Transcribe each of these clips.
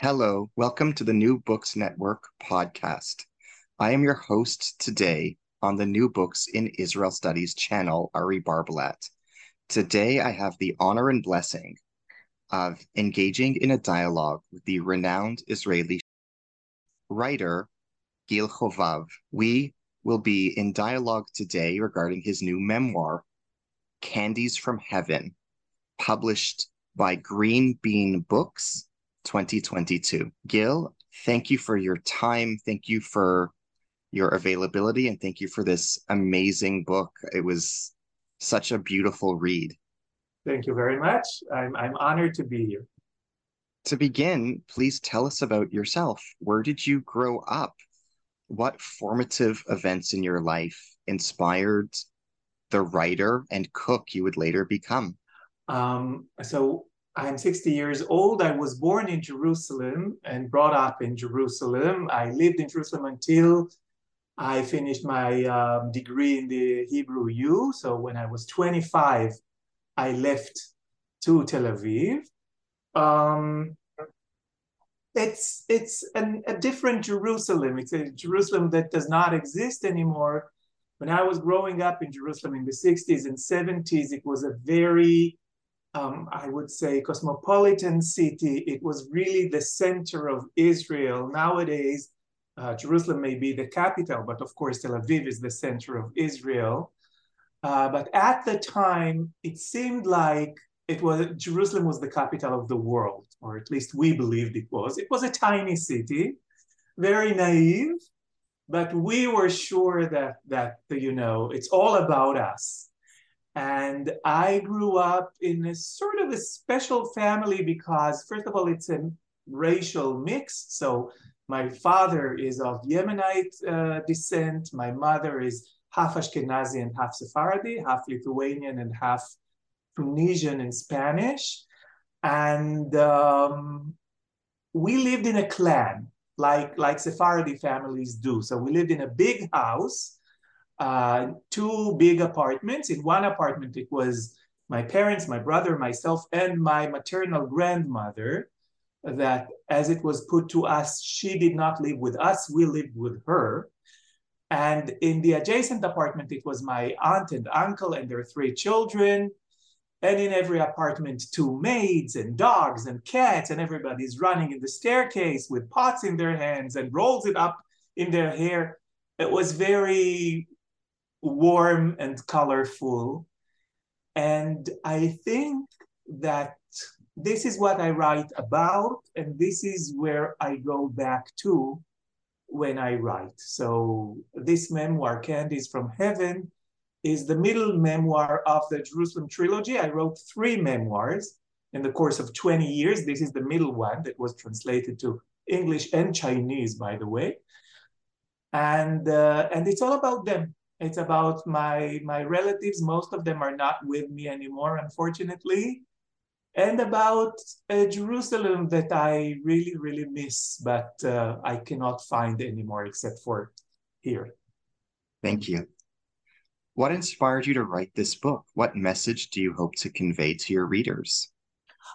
Hello, welcome to the New Books Network podcast. I am your host today on the New Books in Israel Studies channel, Ari Barbalat. Today, I have the honor and blessing of engaging in a dialogue with the renowned Israeli writer Gil Chovav. We will be in dialogue today regarding his new memoir, Candies from Heaven, published by Green Bean Books 2022. Gil, thank you for your time. Thank you for your availability and thank you for this amazing book. It was such a beautiful read. Thank you very much. I'm, I'm honored to be here. To begin, please tell us about yourself. Where did you grow up? What formative events in your life inspired the writer and cook you would later become? Um, so I'm 60 years old. I was born in Jerusalem and brought up in Jerusalem. I lived in Jerusalem until I finished my um, degree in the Hebrew U. So when I was 25, I left to Tel Aviv. Um, it's it's an, a different Jerusalem. It's a Jerusalem that does not exist anymore. When I was growing up in Jerusalem in the 60s and 70s, it was a very um, I would say, cosmopolitan city. It was really the center of Israel. Nowadays, uh, Jerusalem may be the capital, but of course, Tel Aviv is the center of Israel. Uh, but at the time, it seemed like it was Jerusalem was the capital of the world, or at least we believed it was. It was a tiny city, very naive, but we were sure that that you know it's all about us and I grew up in a sort of a special family because, first of all, it's a racial mix. So my father is of Yemenite uh, descent. My mother is half Ashkenazi and half Sephardi, half Lithuanian and half Tunisian and Spanish. And um, we lived in a clan, like, like Sephardi families do. So we lived in a big house uh, two big apartments. In one apartment, it was my parents, my brother, myself, and my maternal grandmother. That, as it was put to us, she did not live with us, we lived with her. And in the adjacent apartment, it was my aunt and uncle and their three children. And in every apartment, two maids and dogs and cats, and everybody's running in the staircase with pots in their hands and rolls it up in their hair. It was very warm and colorful. And I think that this is what I write about, and this is where I go back to when I write. So, this memoir, Candies from Heaven, is the middle memoir of the Jerusalem trilogy. I wrote three memoirs in the course of 20 years. This is the middle one that was translated to English and Chinese, by the way. And, uh, and it's all about them. It's about my my relatives. Most of them are not with me anymore, unfortunately, and about uh, Jerusalem that I really really miss, but uh, I cannot find anymore except for here. Thank you. What inspired you to write this book? What message do you hope to convey to your readers?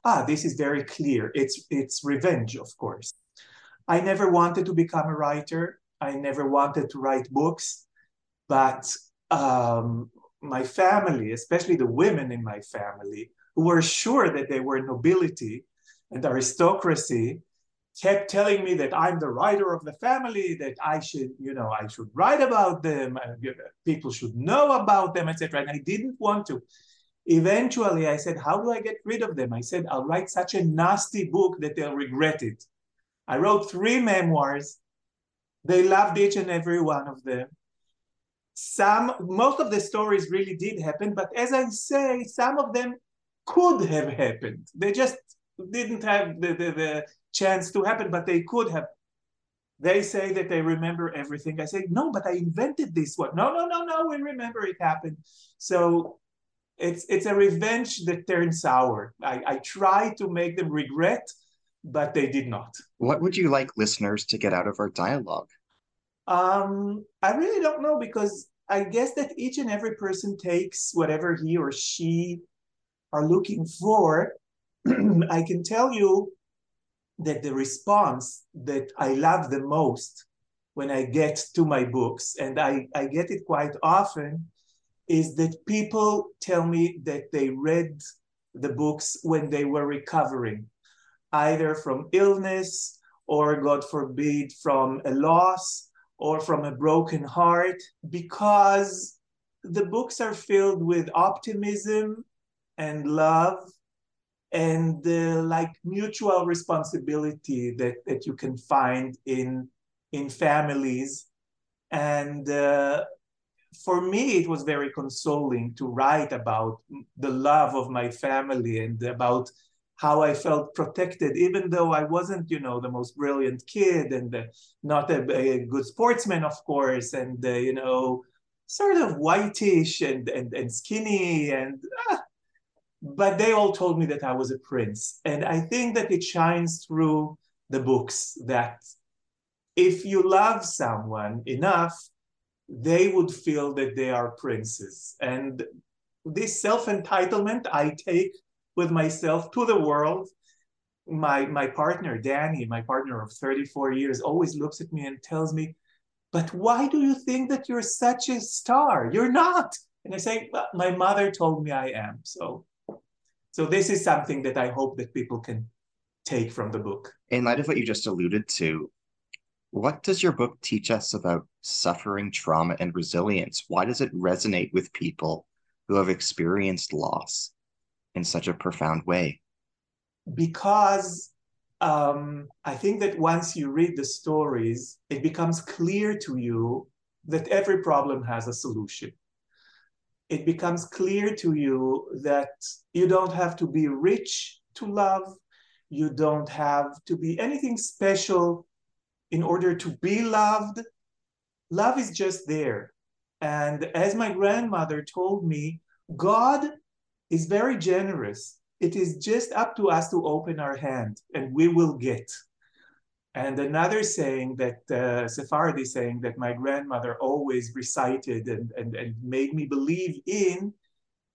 Ah, this is very clear. It's it's revenge, of course. I never wanted to become a writer. I never wanted to write books. But um, my family, especially the women in my family, who were sure that they were nobility and aristocracy kept telling me that I'm the writer of the family, that I should, you know, I should write about them, and people should know about them, etc. And I didn't want to. Eventually, I said, How do I get rid of them? I said, I'll write such a nasty book that they'll regret it. I wrote three memoirs. They loved each and every one of them. Some, most of the stories really did happen, but as I say, some of them could have happened. They just didn't have the, the, the chance to happen, but they could have. They say that they remember everything. I say, no, but I invented this one. No, no, no, no, we remember it happened. So it's it's a revenge that turns sour. I, I try to make them regret, but they did not. What would you like listeners to get out of our dialogue? Um, I really don't know because I guess that each and every person takes whatever he or she are looking for. I can tell you that the response that I love the most when I get to my books, and I, I get it quite often, is that people tell me that they read the books when they were recovering, either from illness or, God forbid, from a loss or from a broken heart, because the books are filled with optimism and love and uh, like mutual responsibility that, that you can find in in families. And uh, for me it was very consoling to write about the love of my family and about how I felt protected, even though I wasn't, you know, the most brilliant kid and not a, a, good sportsman, of course, and uh, you know, sort of whitish and and, and skinny and ah, but they all told me that I was a prince. And I think that it shines through the books that if you love someone enough, they would feel that they are princes. And this self entitlement I take with myself to the world. My, my partner, Danny, my partner of 34 years, always looks at me and tells me, But why do you think that you're such a star? You're not. And I say, well, My mother told me I am. So so this is something that I hope that people can take from the book. In light of what you just alluded to, what does your book teach us about suffering, trauma, and resilience? Why does it resonate with people who have experienced loss in such a profound way? Because um, I think that once you read the stories, it becomes clear to you that every problem has a solution it becomes clear to you that you don't have to be rich to love. You don't have to be anything special in order to be loved. Love is just there. And as my grandmother told me, God is very generous. It is just up to us to open our hand and we will get. And another saying that uh, Sephardi saying that my grandmother always recited and, and, and made me believe in,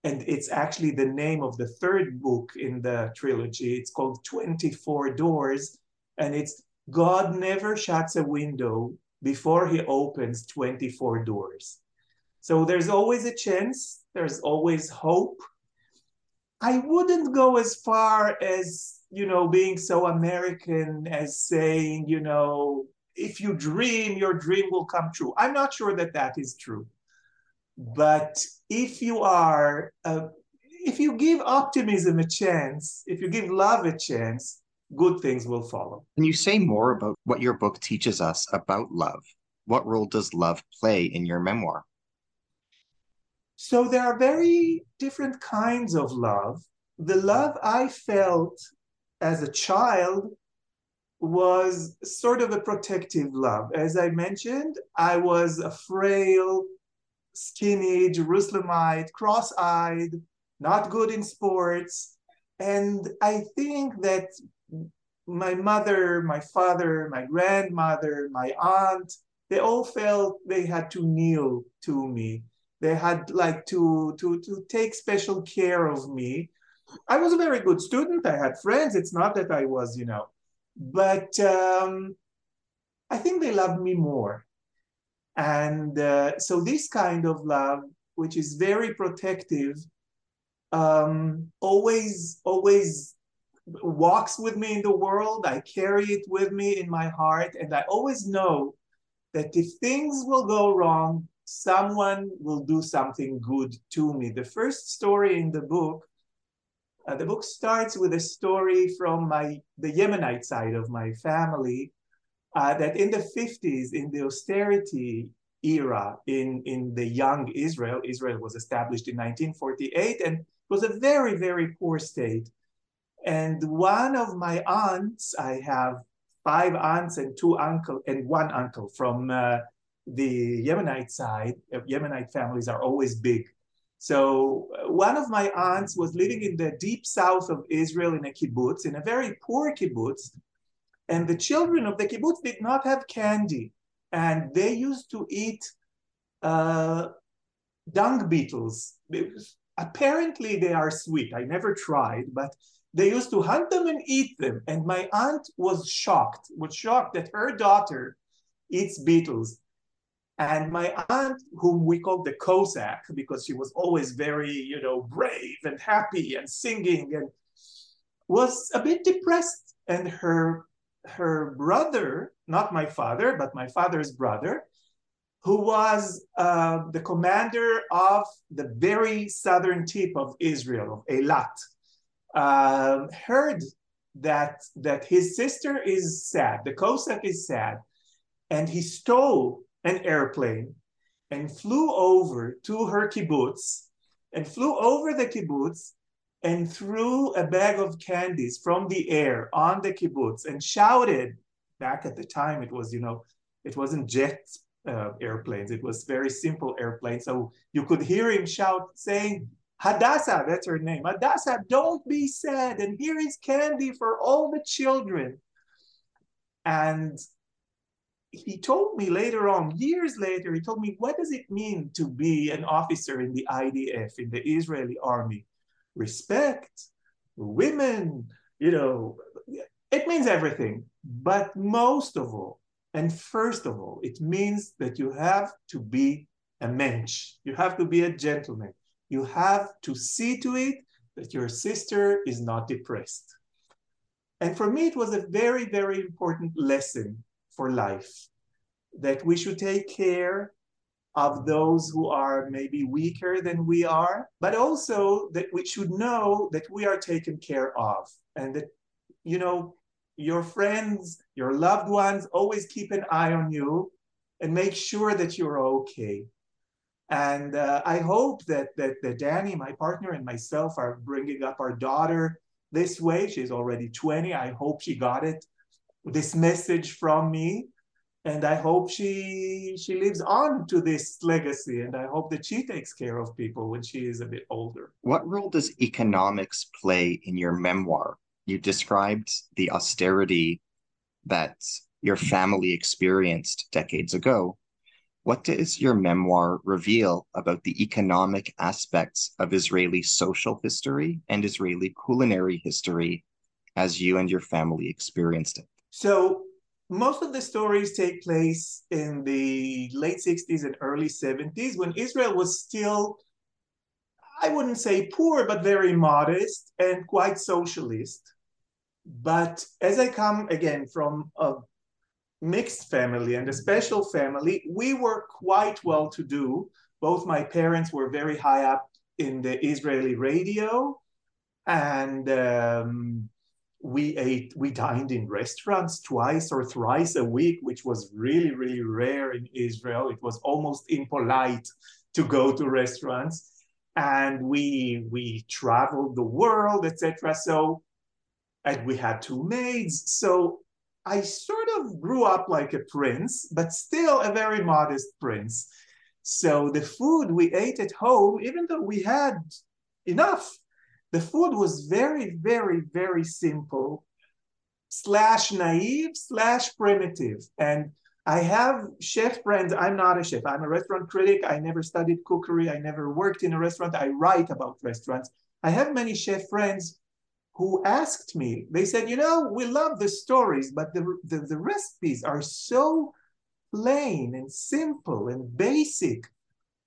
and it's actually the name of the third book in the trilogy. It's called 24 Doors, and it's God never shuts a window before he opens 24 doors. So there's always a chance, there's always hope. I wouldn't go as far as you know, being so American as saying, you know, if you dream, your dream will come true. I'm not sure that that is true. But if you are, uh, if you give optimism a chance, if you give love a chance, good things will follow. Can you say more about what your book teaches us about love? What role does love play in your memoir? So there are very different kinds of love. The love I felt as a child was sort of a protective love. As I mentioned, I was a frail, skinny Jerusalemite, cross eyed, not good in sports. And I think that my mother, my father, my grandmother, my aunt, they all felt they had to kneel to me. They had like to, to, to take special care of me I was a very good student. I had friends. It's not that I was, you know, but um, I think they loved me more. And uh, so this kind of love, which is very protective, um, always, always walks with me in the world. I carry it with me in my heart. And I always know that if things will go wrong, someone will do something good to me. The first story in the book, uh, the book starts with a story from my the Yemenite side of my family, uh, that in the 50s, in the austerity era in, in the young Israel, Israel was established in 1948 and was a very, very poor state. And one of my aunts, I have five aunts and two uncle and one uncle from uh, the Yemenite side. Uh, Yemenite families are always big. So uh, one of my aunts was living in the deep south of Israel in a kibbutz, in a very poor kibbutz, and the children of the kibbutz did not have candy, and they used to eat uh, dung beetles. Apparently, they are sweet. I never tried, but they used to hunt them and eat them. And my aunt was shocked, was shocked that her daughter eats beetles. And my aunt, whom we called the Cossack, because she was always very, you know, brave and happy and singing, and was a bit depressed. And her her brother, not my father, but my father's brother, who was uh, the commander of the very southern tip of Israel, of Eilat, uh, heard that, that his sister is sad, the Cossack is sad, and he stole an airplane and flew over to her kibbutz and flew over the kibbutz and threw a bag of candies from the air on the kibbutz and shouted. Back at the time, it was, you know, it wasn't jet uh, airplanes, it was very simple airplanes. So you could hear him shout, saying, Hadassah, that's her name. Hadassah, don't be sad. And here is candy for all the children. And he told me later on, years later, he told me, what does it mean to be an officer in the IDF, in the Israeli army? respect, women, you know, it means everything. But most of all, and first of all, it means that you have to be a mensch. You have to be a gentleman. You have to see to it that your sister is not depressed. And for me, it was a very, very important lesson for life that we should take care of those who are maybe weaker than we are, but also that we should know that we are taken care of and that, you know, your friends, your loved ones always keep an eye on you and make sure that you're okay. And uh, I hope that, that, that Danny, my partner, and myself are bringing up our daughter this way. She's already 20. I hope she got it, this message from me and I hope she she lives on to this legacy, and I hope that she takes care of people when she is a bit older. What role does economics play in your memoir? You described the austerity that your family experienced decades ago. What does your memoir reveal about the economic aspects of Israeli social history and Israeli culinary history as you and your family experienced it? So most of the stories take place in the late 60s and early 70s when Israel was still, I wouldn't say poor, but very modest and quite socialist. But as I come again from a mixed family and a special family, we were quite well to do. Both my parents were very high up in the Israeli radio and um, we ate we dined in restaurants twice or thrice a week which was really really rare in israel. It was almost impolite to go to restaurants. And we we traveled the world etc so and we had two maids. So i sort of grew up like a prince but still a very modest prince. So the food we ate at home even though we had enough the food was very, very, very simple, slash naive, slash primitive. And I have chef friends. I'm not a chef. I'm a restaurant critic. I never studied cookery. I never worked in a restaurant. I write about restaurants. I have many chef friends who asked me, they said, you know, we love the stories, but the, the, the recipes are so plain and simple and basic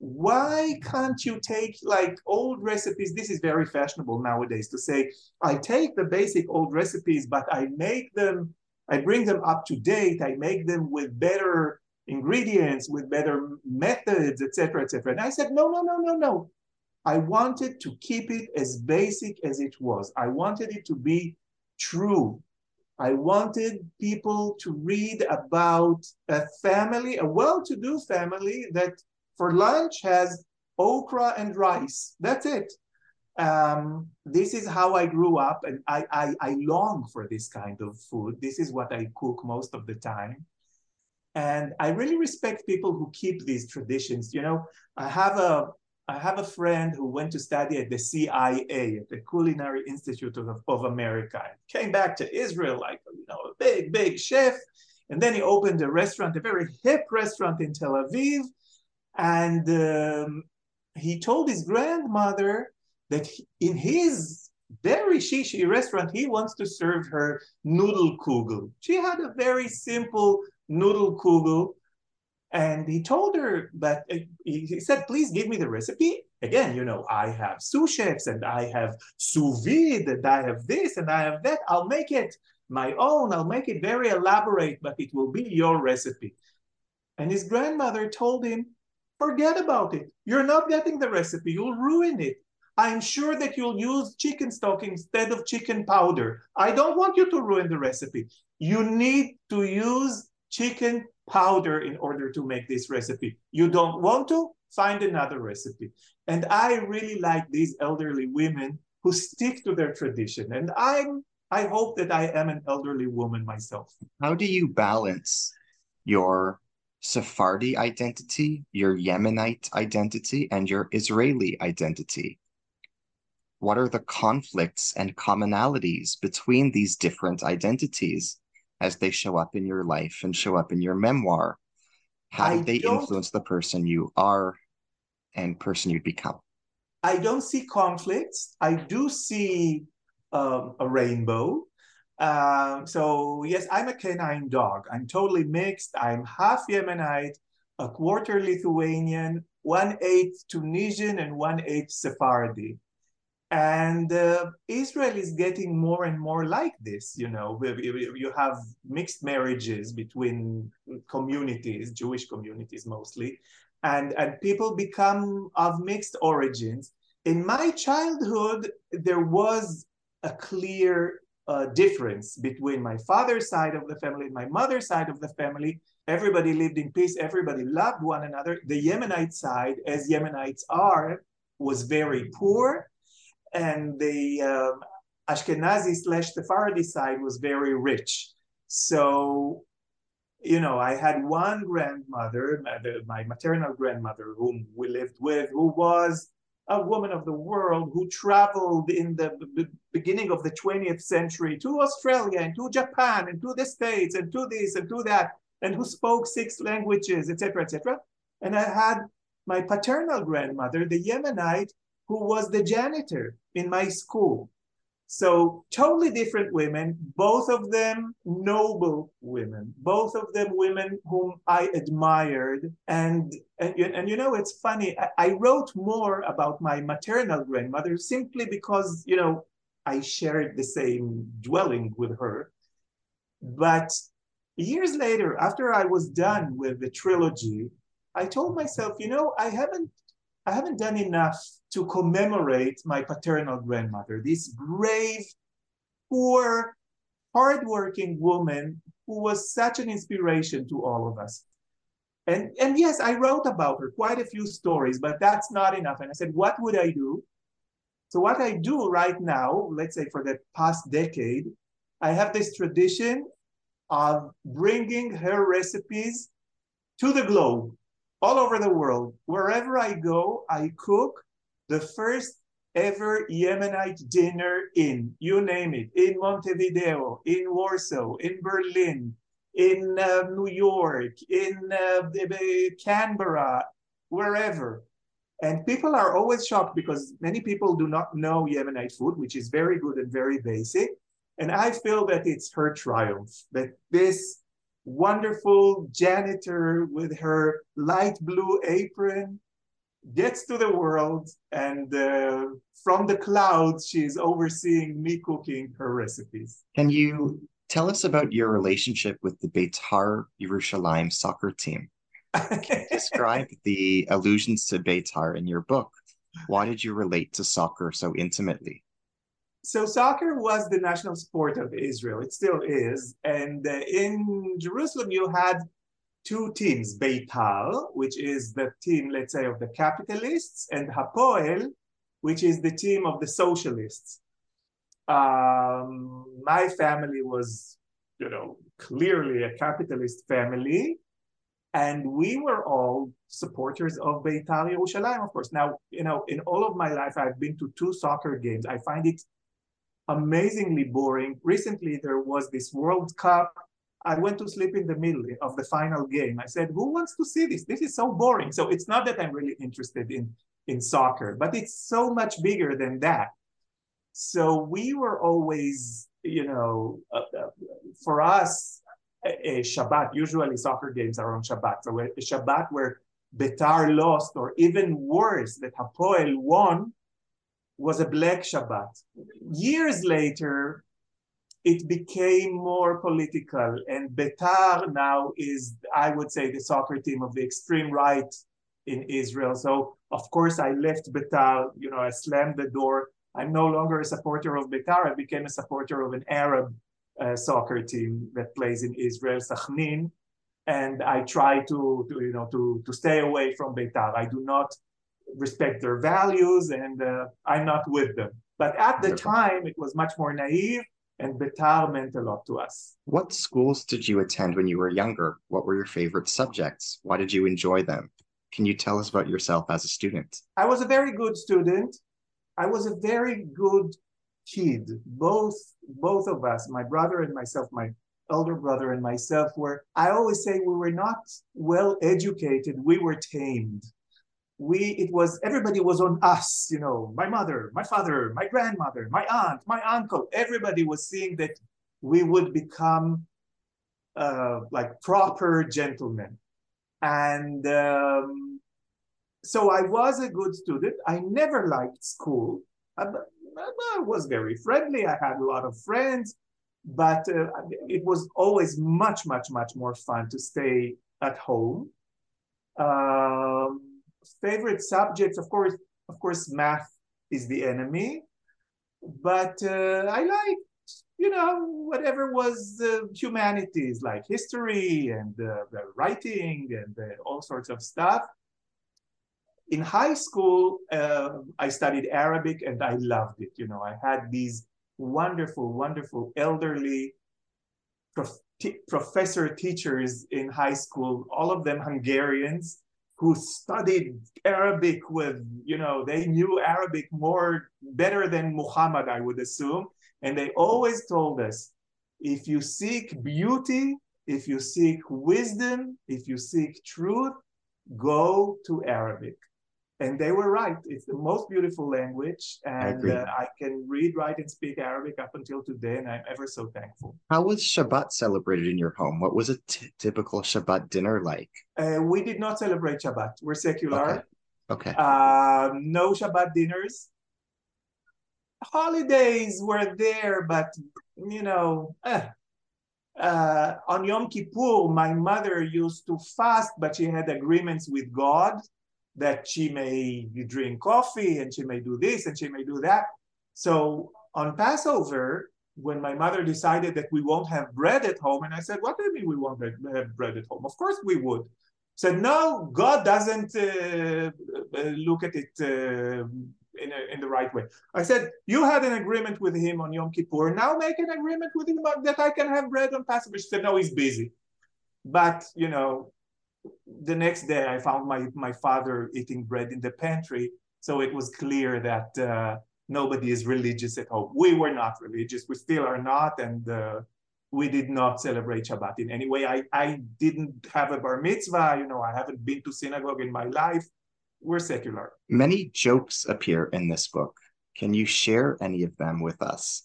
why can't you take like old recipes? This is very fashionable nowadays to say, I take the basic old recipes, but I make them, I bring them up to date, I make them with better ingredients, with better methods, etc., etc. And I said, no, no, no, no, no. I wanted to keep it as basic as it was. I wanted it to be true. I wanted people to read about a family, a well to do family that for lunch has okra and rice. That's it. Um, this is how I grew up, and I, I, I long for this kind of food. This is what I cook most of the time. And I really respect people who keep these traditions. You know, I have a I have a friend who went to study at the CIA, at the Culinary Institute of, of America, came back to Israel like you know a big, big chef, and then he opened a restaurant, a very hip restaurant in Tel Aviv, and um, he told his grandmother that in his very shishi restaurant, he wants to serve her noodle kugel. She had a very simple noodle kugel. And he told her that uh, he said, please give me the recipe. Again, you know, I have sous chefs and I have sous vide and I have this and I have that. I'll make it my own. I'll make it very elaborate, but it will be your recipe. And his grandmother told him, Forget about it. You're not getting the recipe. You'll ruin it. I'm sure that you'll use chicken stock instead of chicken powder. I don't want you to ruin the recipe. You need to use chicken powder in order to make this recipe. You don't want to? Find another recipe. And I really like these elderly women who stick to their tradition. And I'm I hope that I am an elderly woman myself. How do you balance your Sephardi identity, your Yemenite identity, and your Israeli identity? What are the conflicts and commonalities between these different identities as they show up in your life and show up in your memoir? How did they influence the person you are and person you'd become? I don't see conflicts. I do see um, a rainbow. Um, so yes, I'm a canine dog. I'm totally mixed. I'm half Yemenite, a quarter Lithuanian, one eighth Tunisian, and one eighth Sephardi. And uh, Israel is getting more and more like this. You know, you have mixed marriages between communities, Jewish communities mostly, and and people become of mixed origins. In my childhood, there was a clear uh, difference between my father's side of the family and my mother's side of the family. Everybody lived in peace, everybody loved one another. The Yemenite side, as Yemenites are, was very poor, and the um, Ashkenazi slash Sephardi side was very rich. So, you know, I had one grandmother, my maternal grandmother, whom we lived with, who was a woman of the world who traveled in the b- beginning of the 20th century to Australia and to Japan and to the States and to this and to that, and who spoke six languages, etc., etc. And I had my paternal grandmother, the Yemenite, who was the janitor in my school. So totally different women, both of them noble women, both of them women whom I admired. And, and, and you know, it's funny, I, I wrote more about my maternal grandmother simply because, you know, I shared the same dwelling with her. But years later, after I was done with the trilogy, I told myself, you know, I haven't I haven't done enough to commemorate my paternal grandmother, this brave, poor, hardworking woman who was such an inspiration to all of us. And, and yes, I wrote about her quite a few stories, but that's not enough. And I said, what would I do? So, what I do right now, let's say for the past decade, I have this tradition of bringing her recipes to the globe all over the world. Wherever I go, I cook the first ever Yemenite dinner in, you name it, in Montevideo, in Warsaw, in Berlin, in uh, New York, in uh, Canberra, wherever. And people are always shocked because many people do not know Yemenite food, which is very good and very basic. And I feel that it's her triumph, that this wonderful janitor with her light blue apron gets to the world, and uh, from the clouds, she's overseeing me cooking her recipes. Can you tell us about your relationship with the Beitar Yerushalayim soccer team? Describe the allusions to Beitar in your book. Why did you relate to soccer so intimately? So soccer was the national sport of Israel. It still is. And uh, in Jerusalem, you had two teams, Beitar, which is the team, let's say, of the capitalists, and Hapoel, which is the team of the socialists. Um, my family was, you know, clearly a capitalist family, and we were all supporters of Beitar Yerushalayim, of course. Now, you know, in all of my life, I've been to two soccer games. I find it amazingly boring. Recently, there was this World Cup. I went to sleep in the middle of the final game. I said, "Who wants to see this? This is so boring." So it's not that I'm really interested in in soccer, but it's so much bigger than that. So we were always, you know, uh, uh, for us, a, a, Shabbat. Usually, soccer games are on Shabbat. So a Shabbat where Betar lost, or even worse, that Hapoel won, was a black Shabbat. Years later, it became more political, and Betar now is, I would say, the soccer team of the extreme right in Israel. So, of course, I left Betar, you know, I slammed the door. I'm no longer a supporter of Betar. I became a supporter of an Arab uh, soccer team that plays in Israel, Sakhnin. And I try to, to, you know, to, to stay away from Betar. I do not respect their values and uh, I'm not with them. But at the time, it was much more naive and Betar meant a lot to us. What schools did you attend when you were younger? What were your favorite subjects? Why did you enjoy them? Can you tell us about yourself as a student? I was a very good student. I was a very good kid. Both both of us, my brother and myself, my elder brother and myself were I always say we were not well educated, we were tamed we it was everybody was on us you know my mother my father my grandmother my aunt my uncle everybody was seeing that we would become uh, like proper gentlemen. And um, so i was a good student. I never liked school. I, I was very friendly. I had a lot of friends but uh, it was always much much much more fun to stay at home. Um, favorite subjects, of course, of course, math is the enemy, but uh, I like, you know, whatever was uh, humanities, like history and uh, writing and uh, all sorts of stuff. In high school, uh, I studied Arabic and I loved it. You know, I had these wonderful, wonderful elderly prof- professor teachers in high school, all of them Hungarians who studied Arabic with, you know, they knew Arabic more better than Muhammad, I would assume. And they always told us if you seek beauty, if you seek wisdom, if you seek truth, go to Arabic and they were right. It's the most beautiful language, and I, uh, I, can read, write, and speak Arabic up until today, and I'm ever so thankful. How was Shabbat celebrated in your home? What was a t- typical Shabbat dinner like? Uh, we did not celebrate Shabbat. We're secular. Okay. okay. Uh, no Shabbat dinners. Holidays were there, but you know. Eh. Uh, on Yom Kippur, my mother used to fast, but she had agreements with God that she may drink coffee and she may do this and she may do that. So on Passover, when my mother decided that we won't have bread at home, and I said, What do you mean we won't have bread at home? Of course we would. Said, No, God doesn't uh, uh, look at it uh, in, a, in the right way. I said, You had an agreement with him on Yom Kippur. Now make an agreement with him that I can have bread on Passover. She said, No, he's busy. But, you know, the next day I found my, my father eating bread in the pantry. So it was clear that uh, nobody is religious at home. We were not religious. We still are not. And uh, we did not celebrate Shabbat in any way. I, I didn't have a bar mitzvah. You know, I haven't been to synagogue in my life. We're secular. Many jokes appear in this book. Can you share any of them with us?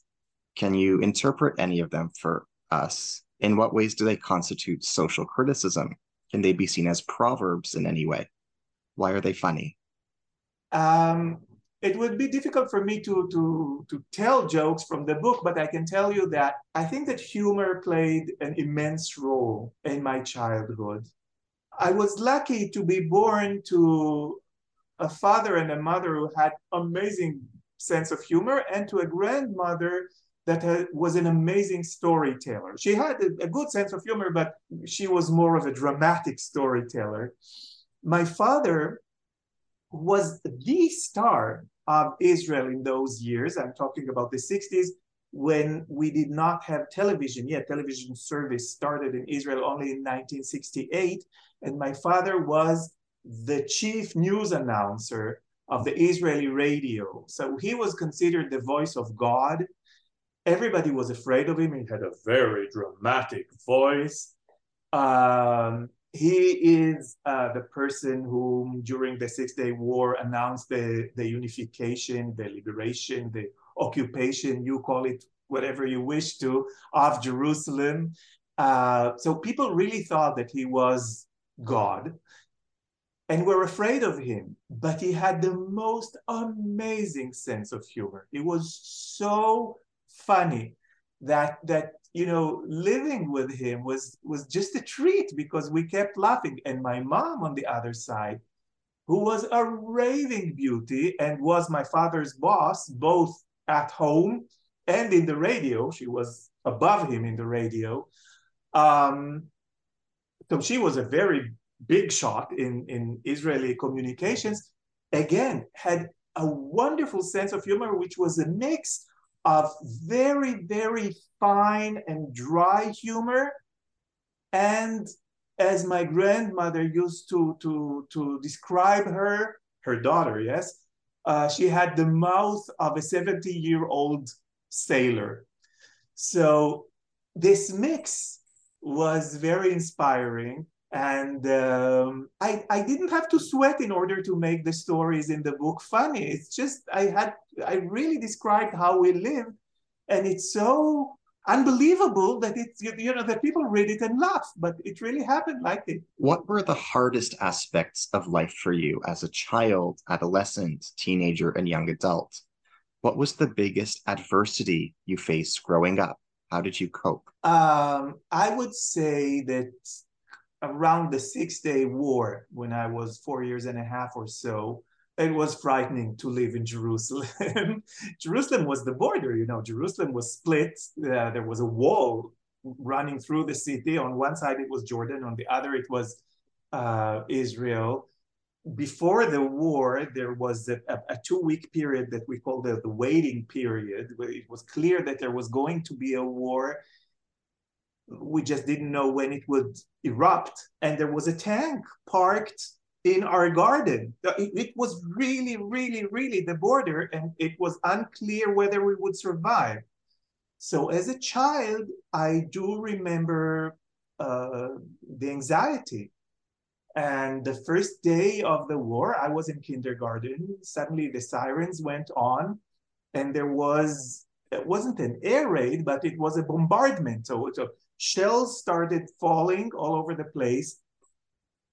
Can you interpret any of them for us? In what ways do they constitute social criticism? Can they be seen as proverbs in any way? Why are they funny? Um, it would be difficult for me to, to, to tell jokes from the book, but I can tell you that I think that humor played an immense role in my childhood. I was lucky to be born to a father and a mother who had amazing sense of humor and to a grandmother that was an amazing storyteller. She had a good sense of humor, but she was more of a dramatic storyteller. My father was the star of Israel in those years. I'm talking about the 60s when we did not have television yet. Television service started in Israel only in 1968. And my father was the chief news announcer of the Israeli radio. So he was considered the voice of God. Everybody was afraid of him. He had a very dramatic voice. Um, he is uh, the person who, during the Six Day War, announced the, the unification, the liberation, the occupation, you call it whatever you wish to, of Jerusalem. Uh, so people really thought that he was God and were afraid of him. But he had the most amazing sense of humor. It was so funny that that you know, living with him was was just a treat because we kept laughing. And my mom on the other side, who was a raving beauty and was my father's boss, both at home and in the radio. She was above him in the radio. Um, so she was a very big shot in, in Israeli communications. Again, had a wonderful sense of humor, which was a mix of very, very fine and dry humor. And as my grandmother used to, to, to describe her, her daughter, yes, uh, she had the mouth of a 70 year old sailor. So this mix was very inspiring. And um, I, I didn't have to sweat in order to make the stories in the book funny. It's just I had I really described how we lived, and it's so unbelievable that it's you know that people read it and laugh but it really happened like it. What were the hardest aspects of life for you as a child adolescent teenager and young adult? What was the biggest adversity you faced growing up? How did you cope? Um, i would say that around the six day war when i was four years and a half or so it was frightening to live in Jerusalem. Jerusalem was the border, you know, Jerusalem was split. Uh, there was a wall running through the city. On one side, it was Jordan, on the other, it was uh, Israel. Before the war, there was a, a, two week period that we call the, the waiting period, where it was clear that there was going to be a war. We just didn't know when it would erupt. And there was a tank parked in our garden. It, it, was really, really, really the border, and it was unclear whether we would survive. So as a child, I do remember uh, the anxiety. And the first day of the war, I was in kindergarten. Suddenly the sirens went on, and there was, it wasn't an air raid, but it was a bombardment. So, so shells started falling all over the place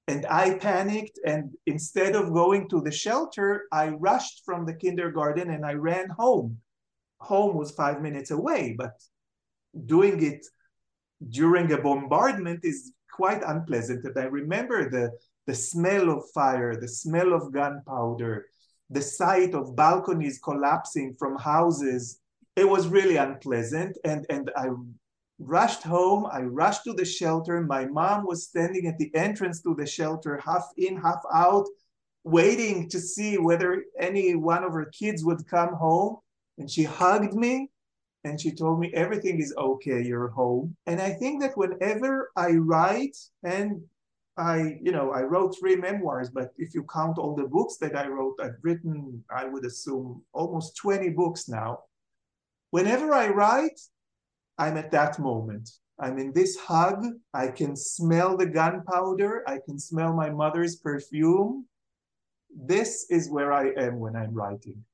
and I panicked. And instead of going to the shelter, I rushed from the kindergarten and I ran home. Home was five minutes away, but doing it during a bombardment is quite unpleasant. And I remember the, the smell of fire, the smell of gunpowder, the sight of balconies collapsing from houses. It was really unpleasant. And, and I rushed home. I rushed to the shelter. My mom was standing at the entrance to the shelter, half in, half out, waiting to see whether any one of her kids would come home. And she hugged me and she told me, Everything is okay, you're home. And I think that whenever I write, and I, you know, I wrote three memoirs, but if you count all the books that I wrote, I've written, I would assume, almost 20 books now. Whenever I write, I'm at that moment. I'm in this hug. I can smell the gunpowder. I can smell my mother's perfume. This is where I am when I'm writing.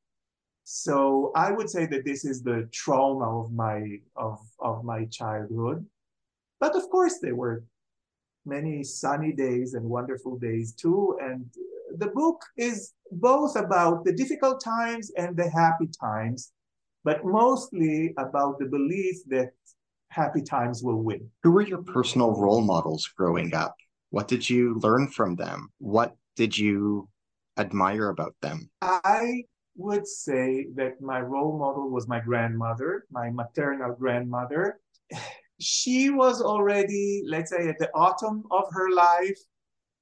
So I would say that this is the trauma of my of, of my childhood. But of course, there were many sunny days and wonderful days too. And the book is both about the difficult times and the happy times, but mostly about the belief that happy times will win. Who were your personal role models growing up? What did you learn from them? What did you admire about them? I would say that my role model was my grandmother, my maternal grandmother. She was already, let's say, at the autumn of her life.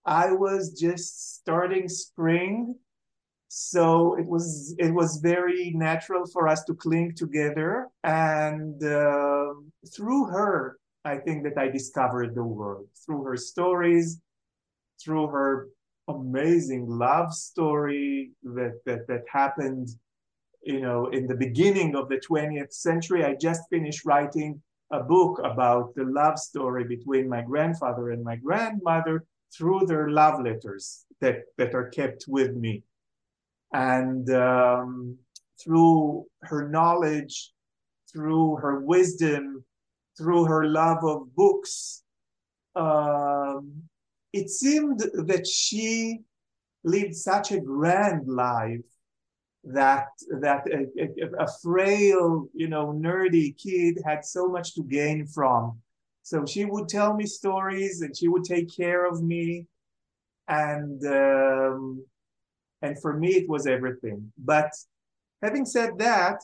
I was just starting spring. So it was it was very natural for us to cling together, and uh, through her, I think that I discovered the world through her stories, through her amazing love story that that that happened you know in the beginning of the 20th century. I just finished writing a book about the love story between my grandfather and my grandmother through their love letters that that are kept with me and um, through her knowledge through her wisdom through her love of books um, it seemed that she lived such a grand life that that a, a, a, frail you know nerdy kid had so much to gain from. So she would tell me stories and she would take care of me. And um, and for me it was everything but having said that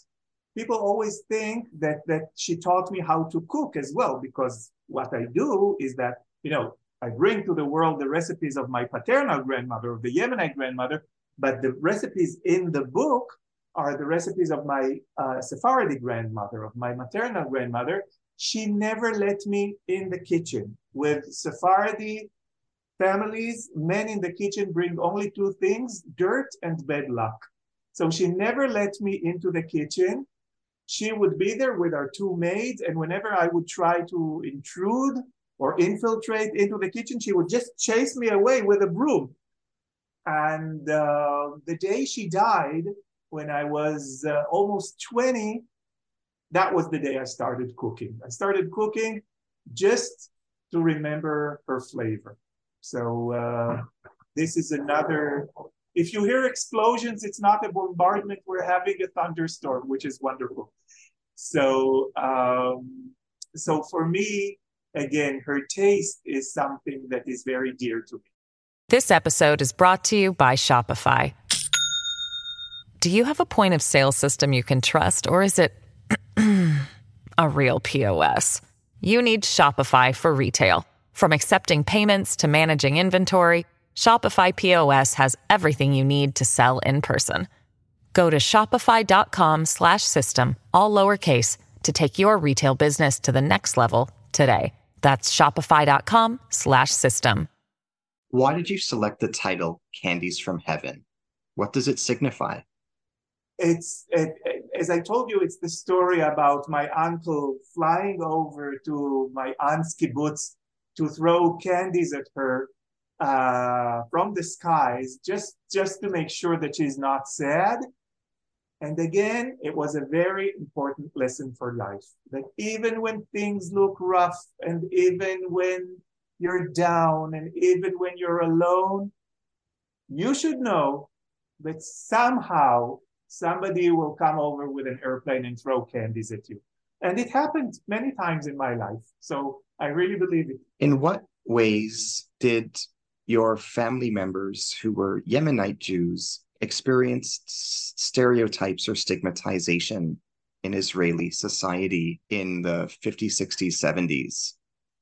people always think that that she taught me how to cook as well because what i do is that you know I bring to the world the recipes of my paternal grandmother, of the Yemenite grandmother, but the recipes in the book are the recipes of my uh, Sephardi grandmother, of my maternal grandmother. She never let me in the kitchen. With Sephardi families, men in the kitchen bring only two things dirt and bad luck. So she never let me into the kitchen. She would be there with our two maids, and whenever I would try to intrude, or infiltrate into the kitchen, she would just chase me away with a broom. And uh, the day she died, when I was uh, almost 20, that was the day I started cooking. I started cooking just to remember her flavor. So uh, this is another. If you hear explosions, it's not a bombardment. We're having a thunderstorm, which is wonderful. So, um, so for me, again, her taste is something that is very dear to me. This episode is brought to you by Shopify. Do you have a point of sale system you can trust, or is it a real POS? You need Shopify for retail. From accepting payments to managing inventory, Shopify POS has everything you need to sell in person. Go to shopify.com/system all lowercase to take your retail business to the next level today. That's shopify.com slash system. Why did you select the title Candies from Heaven? What does it signify? It's, it, as I told you, it's the story about my uncle flying over to my aunt's kibbutz to throw candies at her uh, from the skies, just, just to make sure that she's not sad and again, it was a very important lesson for life that even when things look rough, and even when you're down, and even when you're alone, you should know that somehow somebody will come over with an airplane and throw candies at you. And it happened many times in my life. So I really believe it. In what ways did your family members who were Yemenite Jews experienced stereotypes or stigmatization in Israeli society in the 50s, 60s, 70s.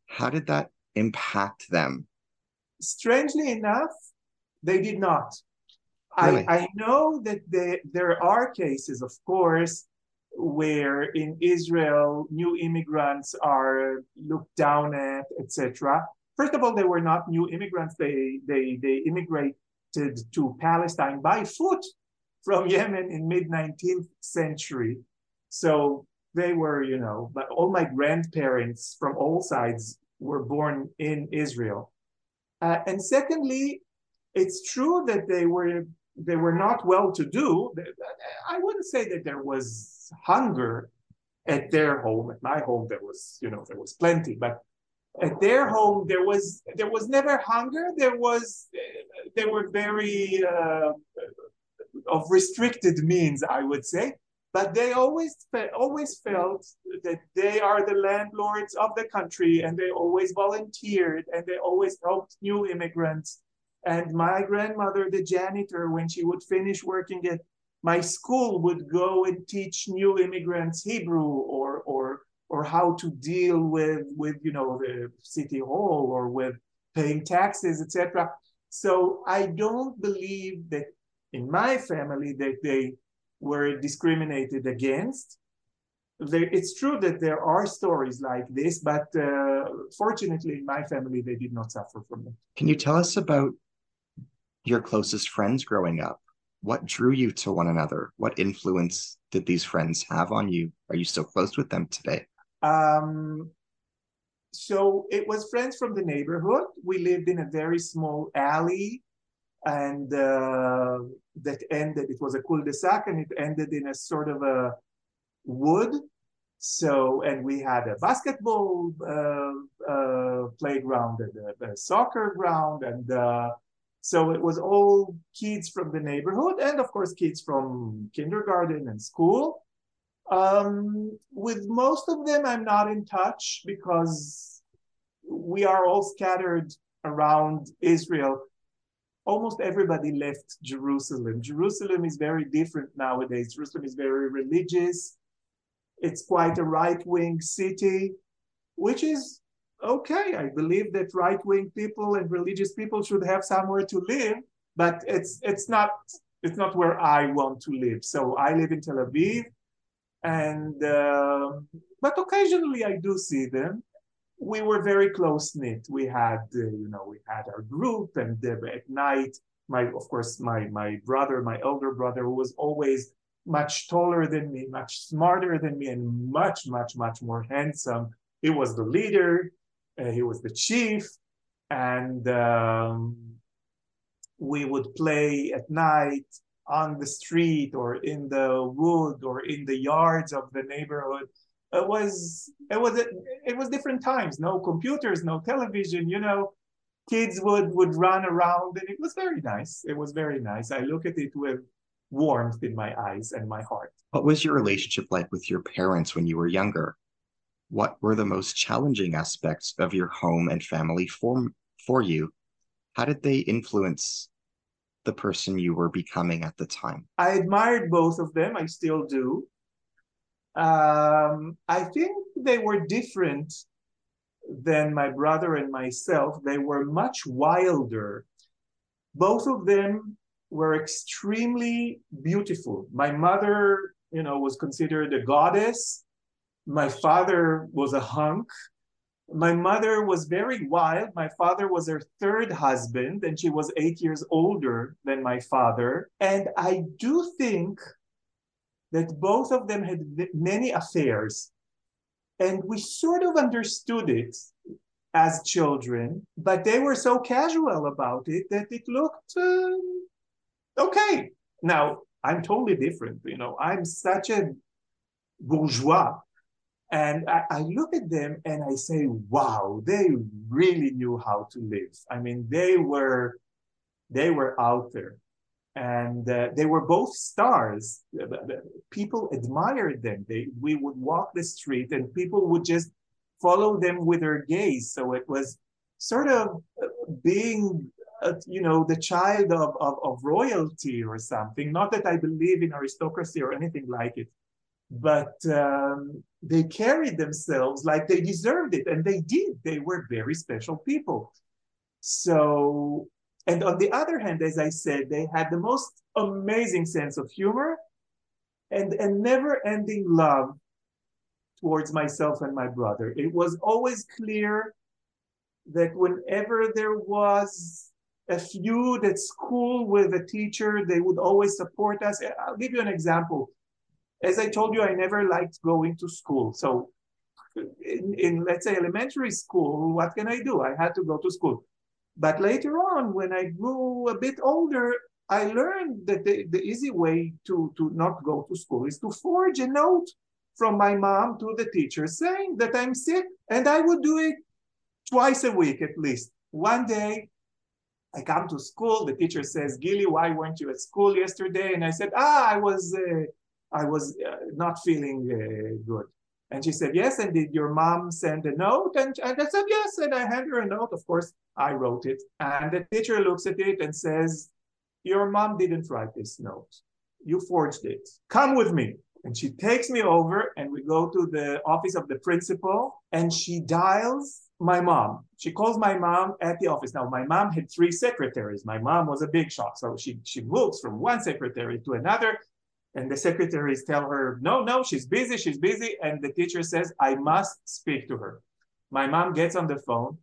How did that impact them? Strangely enough, they did not. Really? I, I know that they, there are cases, of course, where in Israel new immigrants are looked down at, etc. First of all, they were not new immigrants; they they they immigrate to Palestine by foot from Yemen in mid 19th century. So they were, you know, but all my grandparents from all sides were born in Israel. Uh, and secondly, it's true that they were they were not well to do. I wouldn't say that there was hunger at their home. At my home, there was, you know, there was plenty, but at their home there was there was never hunger there was they were very uh, of restricted means i would say but they always always felt that they are the landlords of the country and they always volunteered and they always helped new immigrants and my grandmother the janitor when she would finish working at my school would go and teach new immigrants hebrew or or or how to deal with with you know the city hall or with paying taxes etc so i don't believe that in my family that they were discriminated against. It's true that there are stories like this, but uh, fortunately, in my family, they did not suffer from it. Can you tell us about your closest friends growing up? What drew you to one another? What influence did these friends have on you? Are you still close with them today? Um, so it was friends from the neighborhood. We lived in a very small alley and uh, that ended, it was a cul-de-sac and it ended in a sort of a wood. So, and we had a basketball uh, uh, playground and a, a, soccer ground. And uh, so it was all kids from the neighborhood and of course kids from kindergarten and school. Um, with most of them, I'm not in touch because we are all scattered around Israel almost everybody left Jerusalem. Jerusalem is very different nowadays. Jerusalem is very religious. It's quite a right wing city, which is okay. I believe that right wing people and religious people should have somewhere to live, but it's it's not it's not where I want to live. So I live in Tel Aviv, and uh, but occasionally I do see them we were very close knit. We had, uh, you know, we had our group, and uh, at night, my, of course, my my brother, my elder brother, who was always much taller than me, much smarter than me, and much, much, much more handsome. He was the leader. Uh, he was the chief, and um, we would play at night on the street or in the wood or in the yards of the neighborhood. It was it was it was different times. No computers no television you know. Kids would would run around and it was very nice. It was very nice. I look at it with warmth in my eyes and my heart. What was your relationship like with your parents when you were younger what were the most challenging aspects of your home and family for for you how did they influence the person you were becoming at the time i admired both of them i still do um, I think they were different than my brother and myself. They were much wilder. Both of them were extremely beautiful. My mother, you know, was considered a goddess. My father was a hunk. My mother was very wild. My father was her third husband, and she was eight years older than my father. And I do think that both of them had many affairs. And we sort of understood it as children, but they were so casual about it that it looked uh, okay. Now, I'm totally different. You know, I'm such a bourgeois. And I, I, look at them and I say, wow, they really knew how to live. I mean, they were they were out there and uh, they were both stars. People admired them. They, we would walk the street and people would just follow them with their gaze. So it was sort of uh, being, uh, you know, the child of, of, of royalty or something. Not that I believe in aristocracy or anything like it, but um, they carried themselves like they deserved it. And they did. They were very special people. So and on the other hand, as I said, they had the most amazing sense of humor and a never ending love towards myself and my brother. It was always clear that whenever there was a feud at school with a teacher, they would always support us. I'll give you an example. As I told you, I never liked going to school. So in, in let's say elementary school, what can I do? I had to go to school. But later on, when I grew a bit older, I learned that the, the easy way to, to not go to school is to forge a note from my mom to the teacher saying that I'm sick. And I would do it twice a week at least. One day, I come to school. The teacher says, "Gili, why weren't you at school yesterday?" And I said, "Ah, I was, uh, I was uh, not feeling uh, good." And she said, "Yes." And did your mom send a note? And, and I said, "Yes." And I handed her a note. Of course, I wrote it. And the teacher looks at it and says, "Your mom didn't write this note. You forged it. Come with me." And she takes me over, and we go to the office of the principal, and she dials my mom. She calls my mom at the office. Now, my mom had three secretaries. My mom was a big shot. So she, she moves from one secretary to another. And the secretaries tell her, no, no, she's busy, she's busy. And the teacher says, I must speak to her. My mom gets on the phone.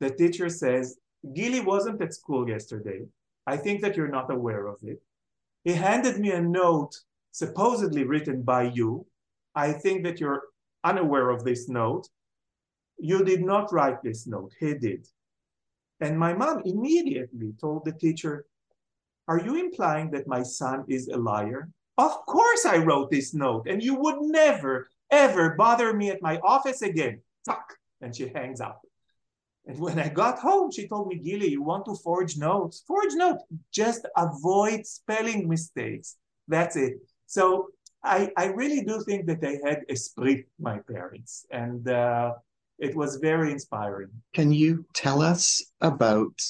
The teacher says, Gili wasn't at school yesterday. I think that you're not aware of it. He handed me a note supposedly written by you. I think that you're unaware of this note. You did not write this note, he did. And my mom immediately told the teacher, Are you implying that my son is a liar? Of course I wrote this note, and you would never, ever bother me at my office again. Tuck. And she hangs up. And when I got home, she told me, Gili, you want to forge notes? Forge note. Just avoid spelling mistakes. That's it. So I, I really do think that they had esprit, my parents. And uh, it was very inspiring. Can you tell us about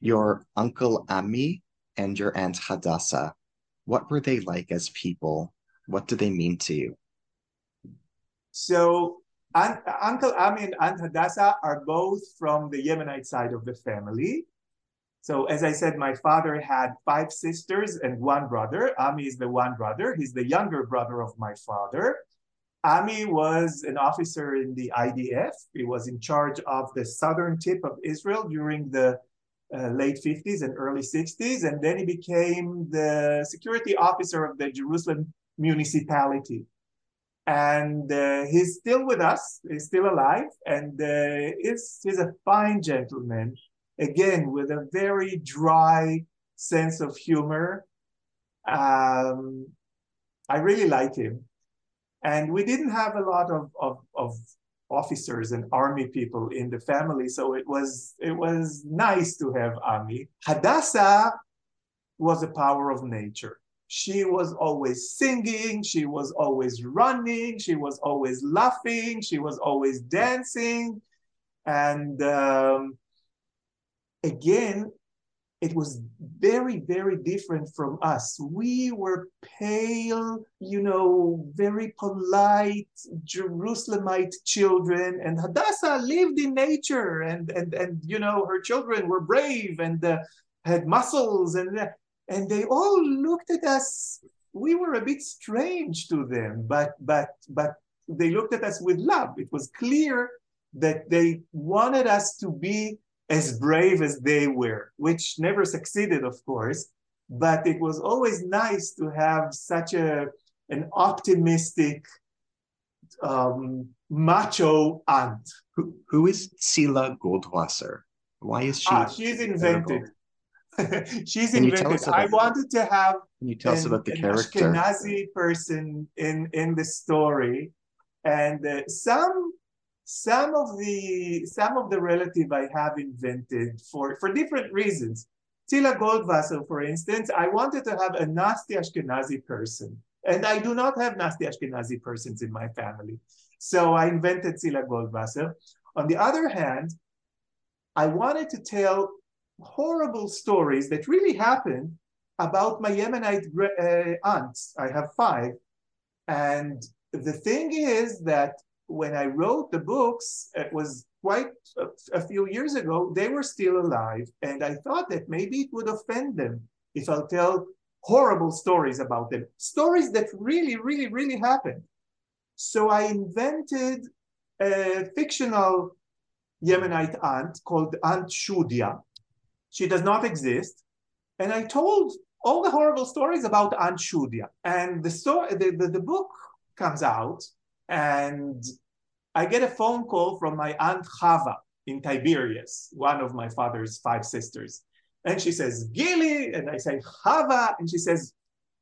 your uncle Ami and your aunt Hadassah? What were they like as people? What do they mean to you? So Uncle Ami and Aunt Hadassah are both from the Yemenite side of the family. So as I said, my father had five sisters and one brother. Ami is the one brother. He's the younger brother of my father. Ami was an officer in the IDF. He was in charge of the southern tip of Israel during the uh, late 50s and early 60s. And then he became the security officer of the Jerusalem municipality. And uh, he's still with us, he's still alive, and uh, he's, he's a fine gentleman, again, with a very dry sense of humor. Um, I really like him. And we didn't have a lot of, of, of officers and army people in the family, so it was it was nice to have Ami. Hadassah was a power of nature. She was always singing, she was always running, she was always laughing, she was always dancing. And um, again, it was very, very different from us. We were pale, you know, very polite Jerusalemite children, and Hadassah lived in nature, and and and you know, her children were brave and uh, had muscles, and and they all looked at us. We were a bit strange to them, but but but they looked at us with love. It was clear that they wanted us to be as brave as they were, which never succeeded, of course. But it was always nice to have such a an optimistic, um, macho aunt. Who, who is Tzila Goldwasser? Why is she? Ah, she's invented. she's Can invented. I wanted to have. Can you tell an, us about the character? Ashkenazi person in in the story, and uh, some some of the some of the relative I have invented for for different reasons. Tzila Goldwasser, for instance, I wanted to have a nasty Ashkenazi person, and I do not have nasty Ashkenazi persons in my family. So I invented Tzila Goldwasser. On the other hand, I wanted to tell horrible stories that really happened about my Yemenite uh, aunts. I have five. And the thing is that when I wrote the books, it was quite a, a, few years ago, they were still alive. And I thought that maybe it would offend them if I'll tell horrible stories about them, stories that really, really, really happened. So I invented a fictional Yemenite aunt called Aunt Shudia. She does not exist. And I told all the horrible stories about Aunt Shudia. And the, story, the, the, the book comes out and I get a phone call from my aunt Chava in Tiberias, one of my father's five sisters. And she says, Gili. And I say, Chava. And she says,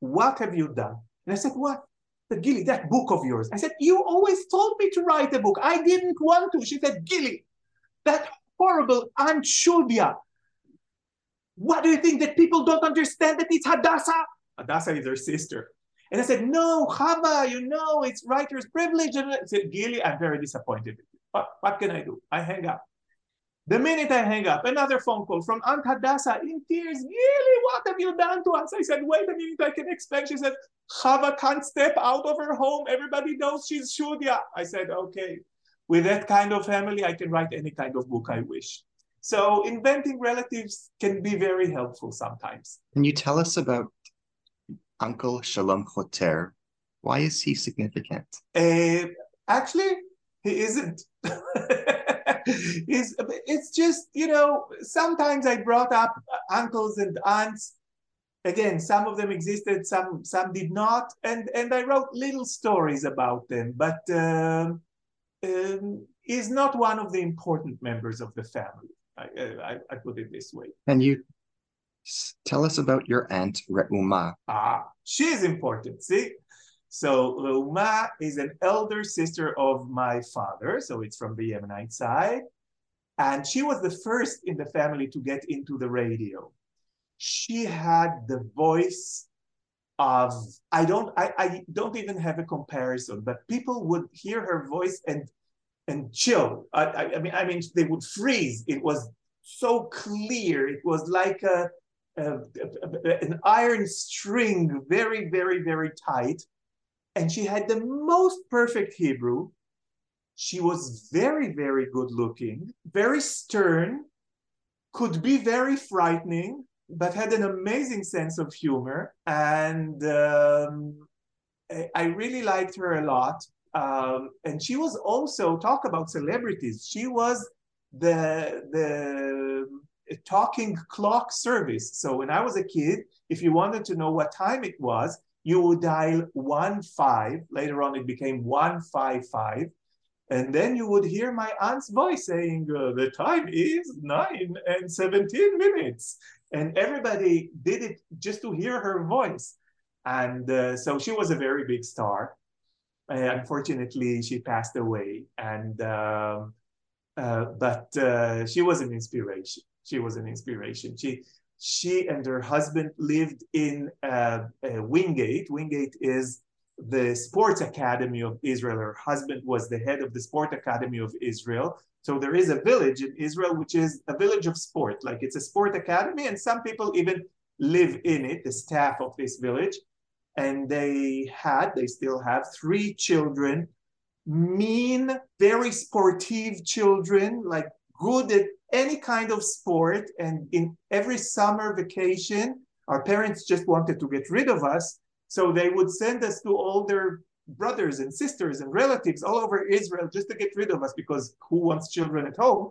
What have you done? And I said, What? The Gili, that book of yours. I said, You always told me to write a book. I didn't want to. She said, Gili, that horrible Aunt Shudia. What do you think that people don't understand that it's Hadassah? Hadassah is her sister. And I said, no, Chava, you know, it's writer's privilege. And I said, Gili, I'm very disappointed. With you what, what can I do? I hang up. The minute I hang up, another phone call from Aunt Hadassah in tears. Gili, what have you done to us? I said, wait a minute, I can explain. She said, Chava can't step out of her home. Everybody knows she's Shudia. I said, okay. With that kind of family, I can write any kind of book I wish. So inventing relatives can be very helpful sometimes. Can you tell us about Uncle Shalom Choter? Why is he significant? Uh, actually, he isn't. it's, it's just, you know, sometimes I brought up uncles and aunts. Again, some of them existed, some some did not, and and I wrote little stories about them. But um, um, is not one of the important members of the family. I, I, I put it this way. And you tell us about your aunt Reuma? Ah, she is important. See, so Reuma is an elder sister of my father, so it's from the Yemenite side, and she was the first in the family to get into the radio. She had the voice of I don't I, I don't even have a comparison, but people would hear her voice and and chill. I, I, I mean I mean they would freeze. It was so clear. It was like a, a, a, an iron string, very very very tight. And she had the most perfect Hebrew. She was very very good looking, very stern, could be very frightening but had an amazing sense of humor. And um, I really liked her a lot. Um, and she was also talk about celebrities. She was the the talking clock service. So when I was a kid, if you wanted to know what time it was, you would dial one five. Later on, it became one five five, and then you would hear my aunt's voice saying, uh, "The time is nine and seventeen minutes." and everybody did it just to hear her voice. And uh, so she was a very big star. Uh, unfortunately, she passed away, and um, uh, but uh, she was an inspiration. She was an inspiration. She she and her husband lived in uh, uh, Wingate. Wingate is the sports academy of Israel. Her husband was the head of the sport academy of Israel. So there is a village in Israel, which is a village of sport. Like it's a sport academy, and some people even live in it, the staff of this village. And they had, they still have three children, mean, very sportive children, like good at any kind of sport. And in every summer vacation, our parents just wanted to get rid of us. So they would send us to all their brothers and sisters and relatives all over Israel just to get rid of us because who wants children at home?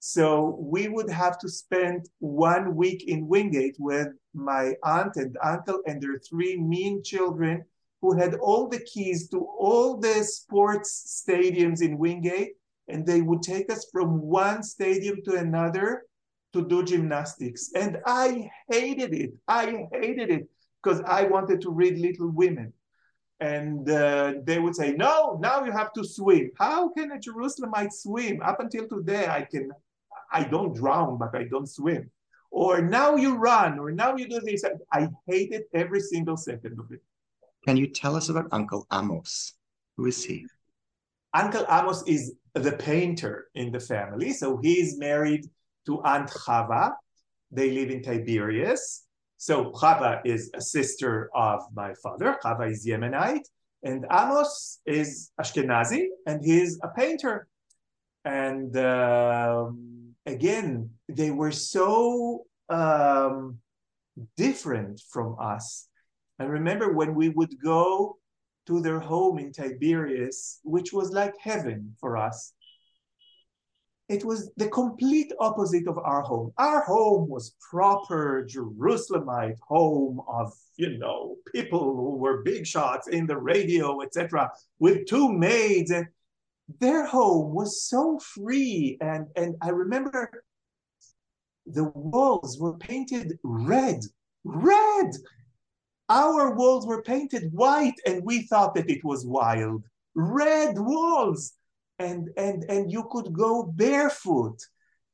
So we would have to spend one week in Wingate with my aunt and uncle and their three mean children who had all the keys to all the sports stadiums in Wingate. And they would take us from one stadium to another to do gymnastics. And I hated it. I hated it because I wanted to read Little Women and uh, they would say, "No, now you have to swim." How can a Jerusalemite swim? Up until today, I can, I don't drown, but I don't swim. Or now you run, or now you do this. I hated every single second of it. Can you tell us about Uncle Amos? Who is he? Uncle Amos is the painter in the family. So he's married to Aunt Chava. They live in Tiberias. So Chava is a sister of my father. Chava is Yemenite, and Amos is Ashkenazi, and he's a painter. And um, again, they were so um, different from us. I remember when we would go to their home in Tiberias, which was like heaven for us it was the complete opposite of our home. Our home was proper Jerusalemite home of, you know, people who were big shots in the radio, etc., with two maids. And their home was so free. And, and I remember the walls were painted red, red. Our walls were painted white, and we thought that it was wild. Red walls. And and and you could go barefoot.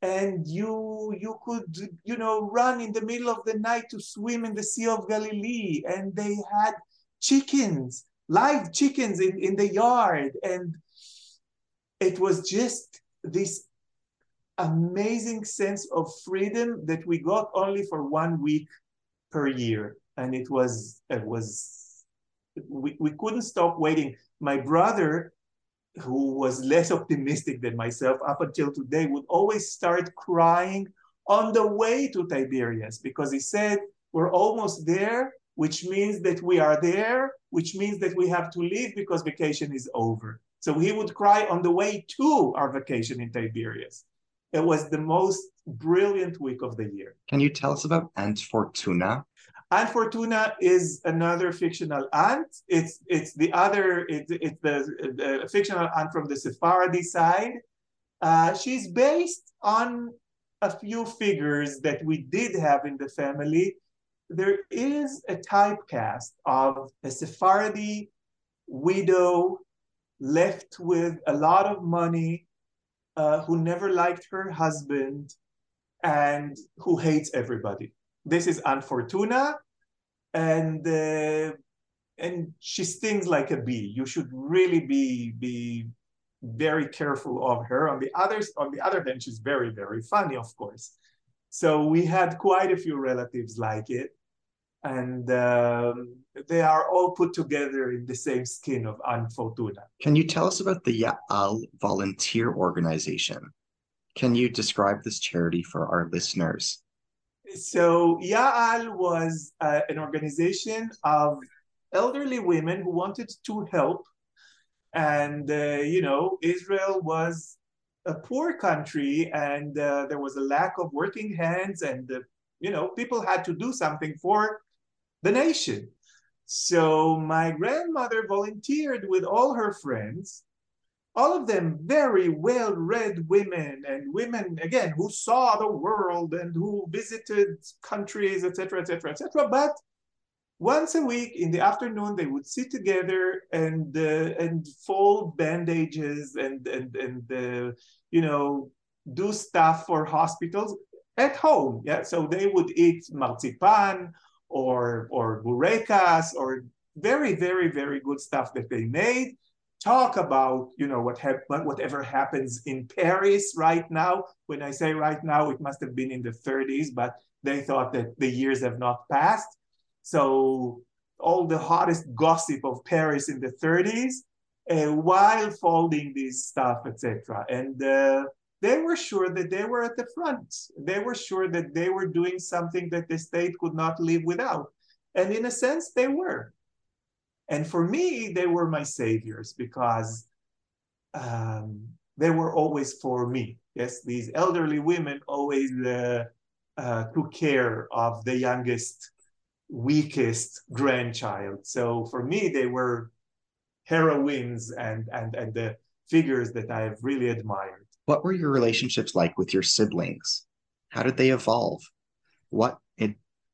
And you you could you know run in the middle of the night to swim in the sea of galilee. And they had chickens live chickens in, in the yard. And it was just this amazing sense of freedom that we got only for one week per year and it was it was we, we couldn't stop waiting my brother who was less optimistic than myself up until today would always start crying on the way to tiberias because he said we're almost there which means that we are there which means that we have to leave because vacation is over so he would cry on the way to our vacation in tiberias it was the most brilliant week of the year. Can you tell us about Aunt Fortuna? Aunt Fortuna is another fictional aunt. It's it's the other it's, it's the, the fictional aunt from the Sephardi side. Uh, she's based on a few figures that we did have in the family. There is a typecast of a Sephardi widow left with a lot of money uh, who never liked her husband and who hates everybody. This is Aunt Fortuna, and uh, and she stings like a bee. You should really be be very careful of her. On the others, on the other hand, she's very very funny, of course. So we had quite a few relatives like it, and um, they are all put together in the same skin of Aunt Fortuna. Can you tell us about the Ya'al volunteer organization? Can you describe this charity for our listeners? So Ya'al was uh, an organization of elderly women who wanted to help. And, uh, you know, Israel was a poor country and uh, there was a lack of working hands and, uh, you know, people had to do something for the nation. So my grandmother volunteered with all her friends, all of them very well read women and women, again, who saw the world and who visited countries, etc., etc., etc. But once a week in the afternoon, they would sit together and uh, and fold bandages and and and uh, you know do stuff for hospitals at home. Yeah, so they would eat marzipan or or burekas or very very very good stuff that they made talk about you know what hap- whatever happens in paris right now when i say right now it must have been in the 30s but they thought that the years have not passed so all the hottest gossip of paris in the 30s uh, while folding this stuff etc and uh, they were sure that they were at the front. They were sure that they were doing something that the state could not live without. And in a sense, they were. And for me, they were my saviors because um, they were always for me. Yes, these elderly women always uh, uh, took care of the youngest, weakest grandchild. So for me, they were heroines and, and, and the figures that I have really admired. What were your relationships like with your siblings? How did they evolve? What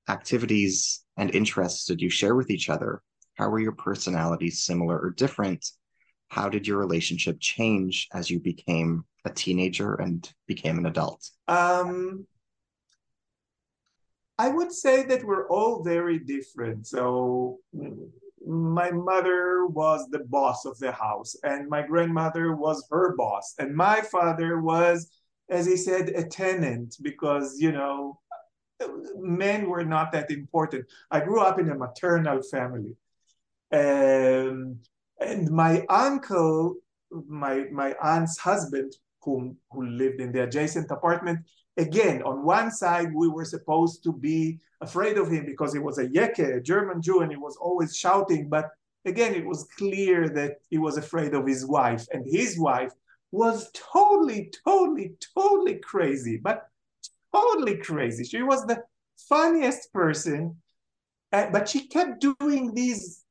activities and interests did you share with each other? How were your personalities similar or different? How did your relationship change as you became a teenager and became an adult? Um, I would say that we're all very different. So my mother was the boss of the house and my grandmother was her boss and my father was as he said a tenant because you know men were not that important i grew up in a maternal family um, and my uncle my my aunt's husband whom who lived in the adjacent apartment again on one side we were supposed to be afraid of him because he was a Yeke, a German Jew, and he was always shouting. But again, it was clear that he was afraid of his wife, and his wife was totally, totally, totally crazy, but totally crazy. She was the funniest person, uh, but she kept doing these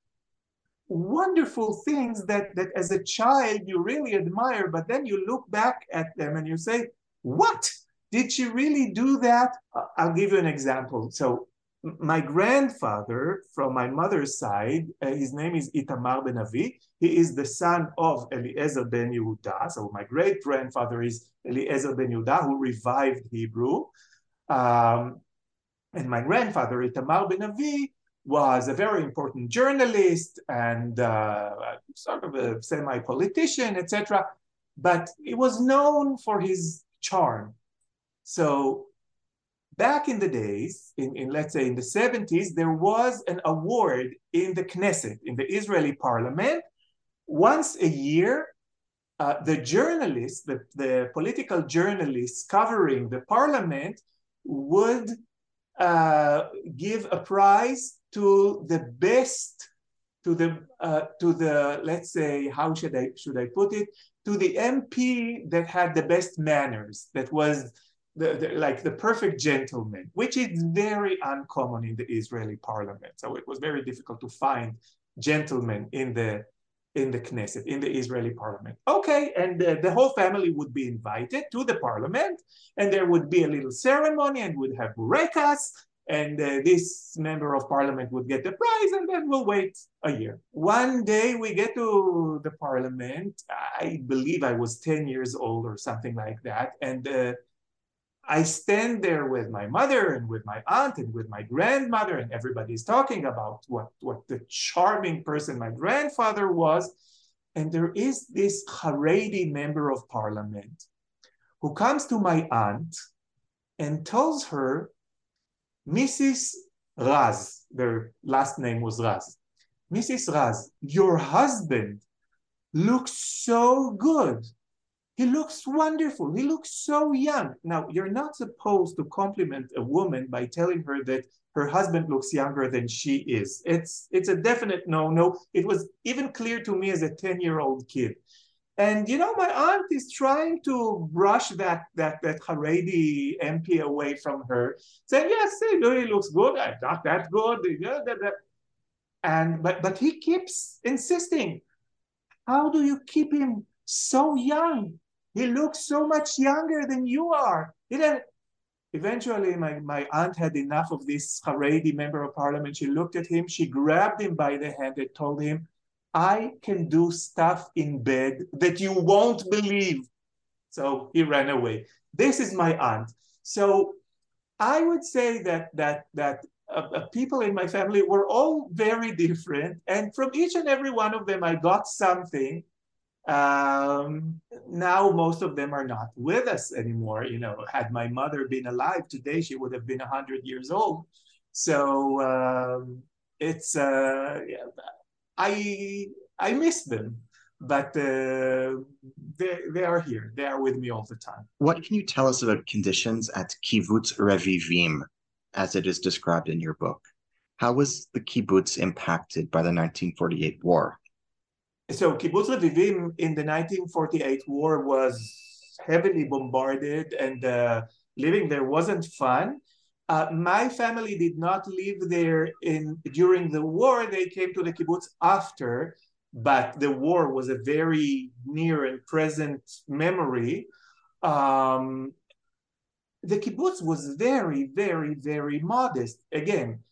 wonderful things that that as a child you really admire but then you look back at them and you say what did she really do that? I'll give you an example. So my grandfather from my mother's side, uh, his name is Itamar ben Avi. He is the son of Eliezer ben Yehuda. So my great grandfather is Eliezer ben Yehuda, who revived Hebrew. Um, and my grandfather, Itamar ben Avi, was a very important journalist and uh, sort of a semi-politician, etc. But he was known for his charm. So back in the days, in, in let's say in the 70s, there was an award in the Knesset, in the Israeli parliament. Once a year, uh, the journalists, the, the political journalists covering the parliament would uh, give a prize to the best, to the, uh, to the, let's say, how should I, should I put it? To the MP that had the best manners, that was the, the, like the perfect gentleman, which is very uncommon in the Israeli parliament. So it was very difficult to find gentlemen in the in the Knesset, in the Israeli parliament. Okay, and the whole family would be invited to the parliament, and there would be a little ceremony, and would have burekas, and uh, this member of parliament would get the prize, and then we'll wait a year. One day we get to the parliament. I believe I was 10 years old or something like that, and uh, I stand there with my mother and with my aunt and with my grandmother, and everybody's talking about what, what the charming person my grandfather was. And there is this Haredi member of parliament who comes to my aunt and tells her, Mrs. Raz, their last name was Raz, Mrs. Raz, your husband looks so good. He looks wonderful. He looks so young. Now, you're not supposed to compliment a woman by telling her that her husband looks younger than she is. It's it's a definite no-no. It was even clear to me as a 10-year-old kid. And you know, my aunt is trying to brush that that that Haredi MP away from her, saying, "Yes, he looks good. I'm not that good." And but but he keeps insisting. How do you keep him so young? He looks so much younger than you are. Eventually, my, my aunt had enough of this Haredi member of parliament. She looked at him, she grabbed him by the hand and told him, I can do stuff in bed that you won't believe. So he ran away. This is my aunt. So I would say that that that uh, uh, people in my family were all very different, and from each and every one of them, I got something. Um, now most of them are not with us anymore. You know, had my mother been alive today, she would have been hundred years old. So um, it's uh, I I miss them, but uh, they they are here. They are with me all the time. What can you tell us about conditions at Kibbutz Revivim, as it is described in your book? How was the kibbutz impacted by the 1948 war? So Kibbutz Revivim in the 1948 war was heavily bombarded, and uh, living there wasn't fun. Uh, my family did not live there in during the war. They came to the kibbutz after, but the war was a very near and present memory. Um, the kibbutz was very, very, very modest. Again,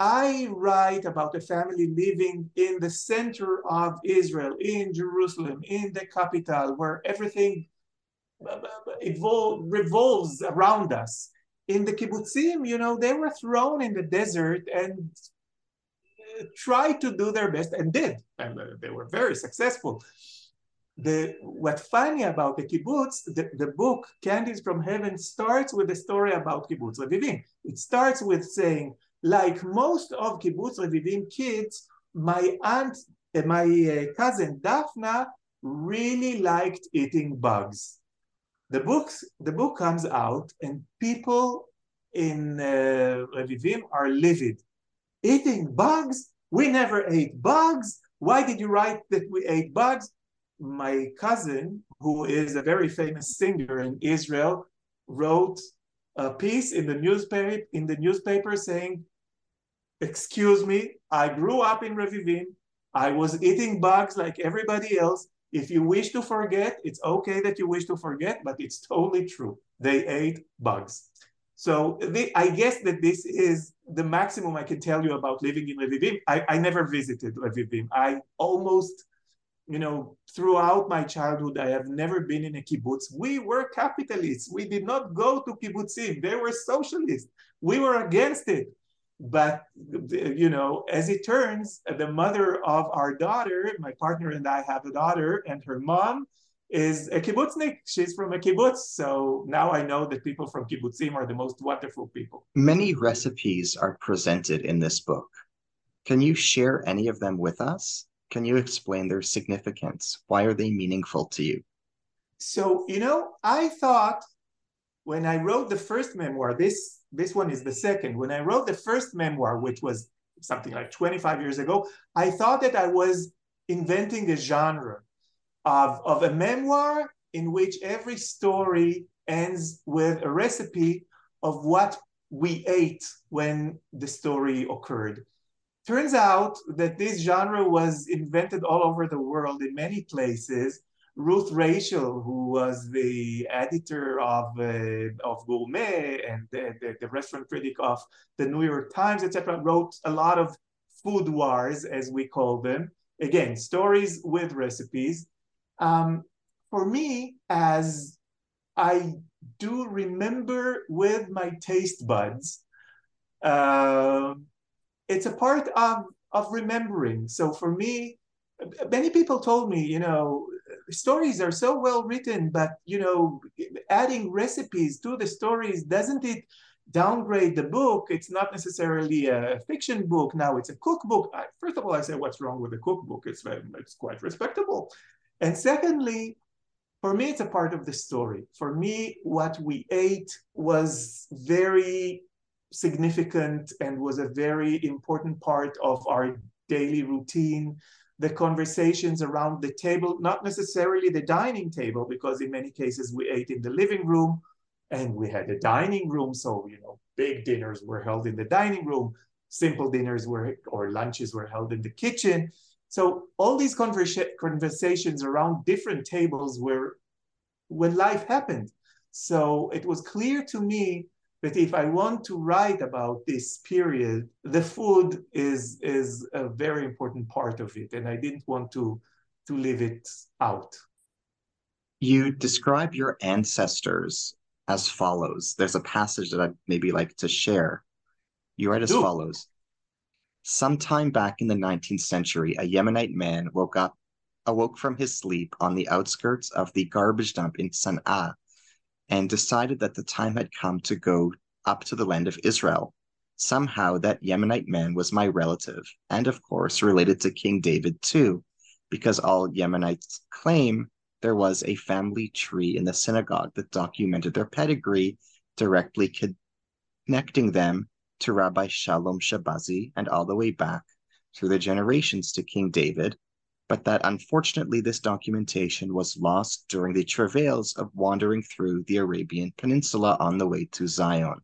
I write about a family living in the center of Israel, in Jerusalem, in the capital, where everything evolve, revolves around us. In the kibbutzim, you know, they were thrown in the desert and tried to do their best and did, and they were very successful. The what funny about the kibbutz, the, the book Candies from Heaven starts with a story about kibbutz Revivim. It starts with saying like most of Kibbutz Revivim kids, my aunt, uh, my uh, cousin Daphna really liked eating bugs. The book, the book comes out and people in uh, Revivim are livid. Eating bugs? We never ate bugs. Why did you write that we ate bugs? My cousin, who is a very famous singer in Israel, wrote a piece in the newspaper in the newspaper saying excuse me, I grew up in Revivim. I was eating bugs like everybody else. If you wish to forget, it's okay that you wish to forget, but it's totally true. They ate bugs. So I guess that this is the maximum I can tell you about living in Revivim. I, I never visited Revivim. I almost, you know, throughout my childhood, I have never been in a kibbutz. We were capitalists. We did not go to kibbutzim. They were socialists. We were against it. But, you know, as it turns, the mother of our daughter, my partner and I have a daughter, and her mom is a kibbutznik. She's from a kibbutz. So now I know that people from kibbutzim are the most wonderful people. Many recipes are presented in this book. Can you share any of them with us? Can you explain their significance? Why are they meaningful to you? So, you know, I thought when I wrote the first memoir, this this one is the second. When I wrote the first memoir, which was something like 25 years ago, I thought that I was inventing a genre of, of a memoir in which every story ends with a recipe of what we ate when the story occurred. Turns out that this genre was invented all over the world in many places. Ruth Reichl, who was the editor of, uh, of Gourmet and the, the, the, restaurant critic of the New York Times, etc., wrote a lot of food wars, as we call them. Again, stories with recipes. Um, for me, as I do remember with my taste buds, uh, it's a part of, of remembering. So for me, many people told me, you know, stories are so well written, but you know, adding recipes to the stories doesn't it downgrade the book? It's not necessarily a fiction book. Now it's a cookbook. I, first of all, I say, what's wrong with a cookbook? It's it's quite respectable. And secondly, for me, it's a part of the story. For me, what we ate was very significant and was a very important part of our daily routine. The conversations around the table, not necessarily the dining table, because in many cases we ate in the living room and we had a dining room. So, you know, big dinners were held in the dining room, simple dinners were or lunches were held in the kitchen. So all these conversa- conversations around different tables were when life happened. So it was clear to me that if I want to write about this period, the food is is a very important part of it, and I didn't want to to leave it out. You describe your ancestors as follows. There's a passage that I'd maybe like to share. You write as Do. follows Sometime back in the 19th century, a Yemenite man woke up, awoke from his sleep on the outskirts of the garbage dump in Sana'a and decided that the time had come to go up to the land of Israel. Somehow that Yemenite man was my relative, and of course related to King David too, because all Yemenites claim there was a family tree in the synagogue that documented their pedigree, directly connecting them to Rabbi Shalom Shabazi and all the way back through the generations to King David, but that unfortunately this documentation was lost during the travails of wandering through the Arabian Peninsula on the way to Zion.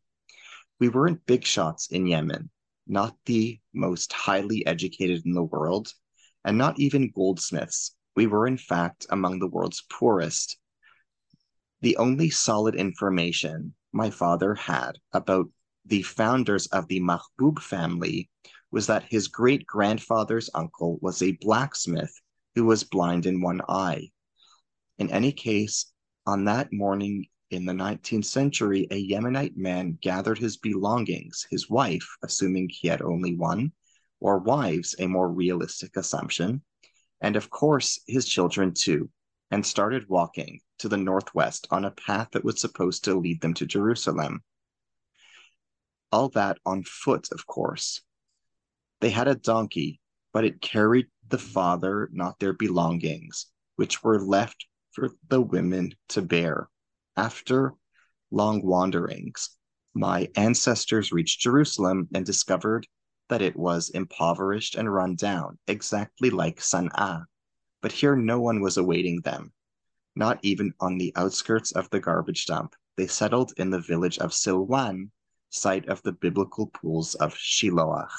We weren't big shots in Yemen, not the most highly educated in the world, and not even goldsmiths. We were, in fact, among the world's poorest. The only solid information my father had about the founders of the Mahbub family was that his great grandfather's uncle was a blacksmith who was blind in one eye. In any case, on that morning in the 19th century, a Yemenite man gathered his belongings, his wife, assuming he had only one, or wives, a more realistic assumption, and of course his children too, and started walking to the northwest on a path that was supposed to lead them to Jerusalem all that on foot, of course. They had a donkey, but it carried the father, not their belongings, which were left for the women to bear. After long wanderings, my ancestors reached Jerusalem and discovered that it was impoverished and run down, exactly like Sana'a. But here no one was awaiting them, not even on the outskirts of the garbage dump. They settled in the village of Silwan, site of the biblical pools of Shiloach.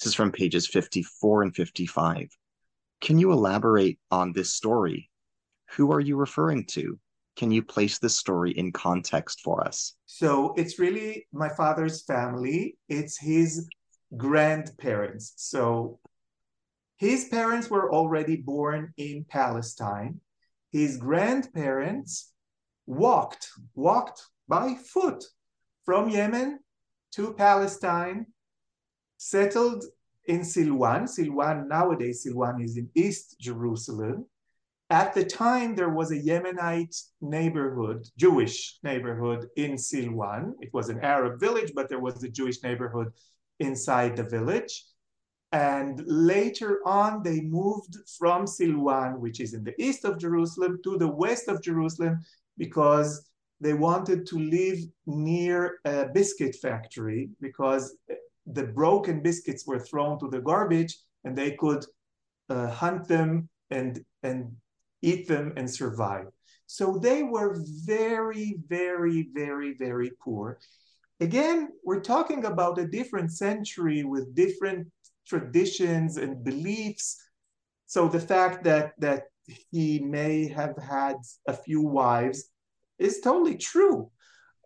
This is from pages 54 and 55. Can you elaborate on this story? Who are you referring to? Can you place this story in context for us? So it's really my father's family. It's his grandparents. So his parents were already born in Palestine. His grandparents walked, walked by foot from Yemen to Palestine, settled in Silwan. Silwan, nowadays, Silwan is in East Jerusalem. At the time, there was a Yemenite neighborhood, Jewish neighborhood in Silwan. It was an Arab village, but there was a Jewish neighborhood inside the village. And later on, they moved from Silwan, which is in the east of Jerusalem, to the west of Jerusalem because they wanted to live near a biscuit factory because the broken biscuits were thrown to the garbage and they could uh, hunt them and, and eat them and survive. So they were very, very, very, very poor. Again, we're talking about a different century with different traditions and beliefs. So the fact that that he may have had a few wives is totally true.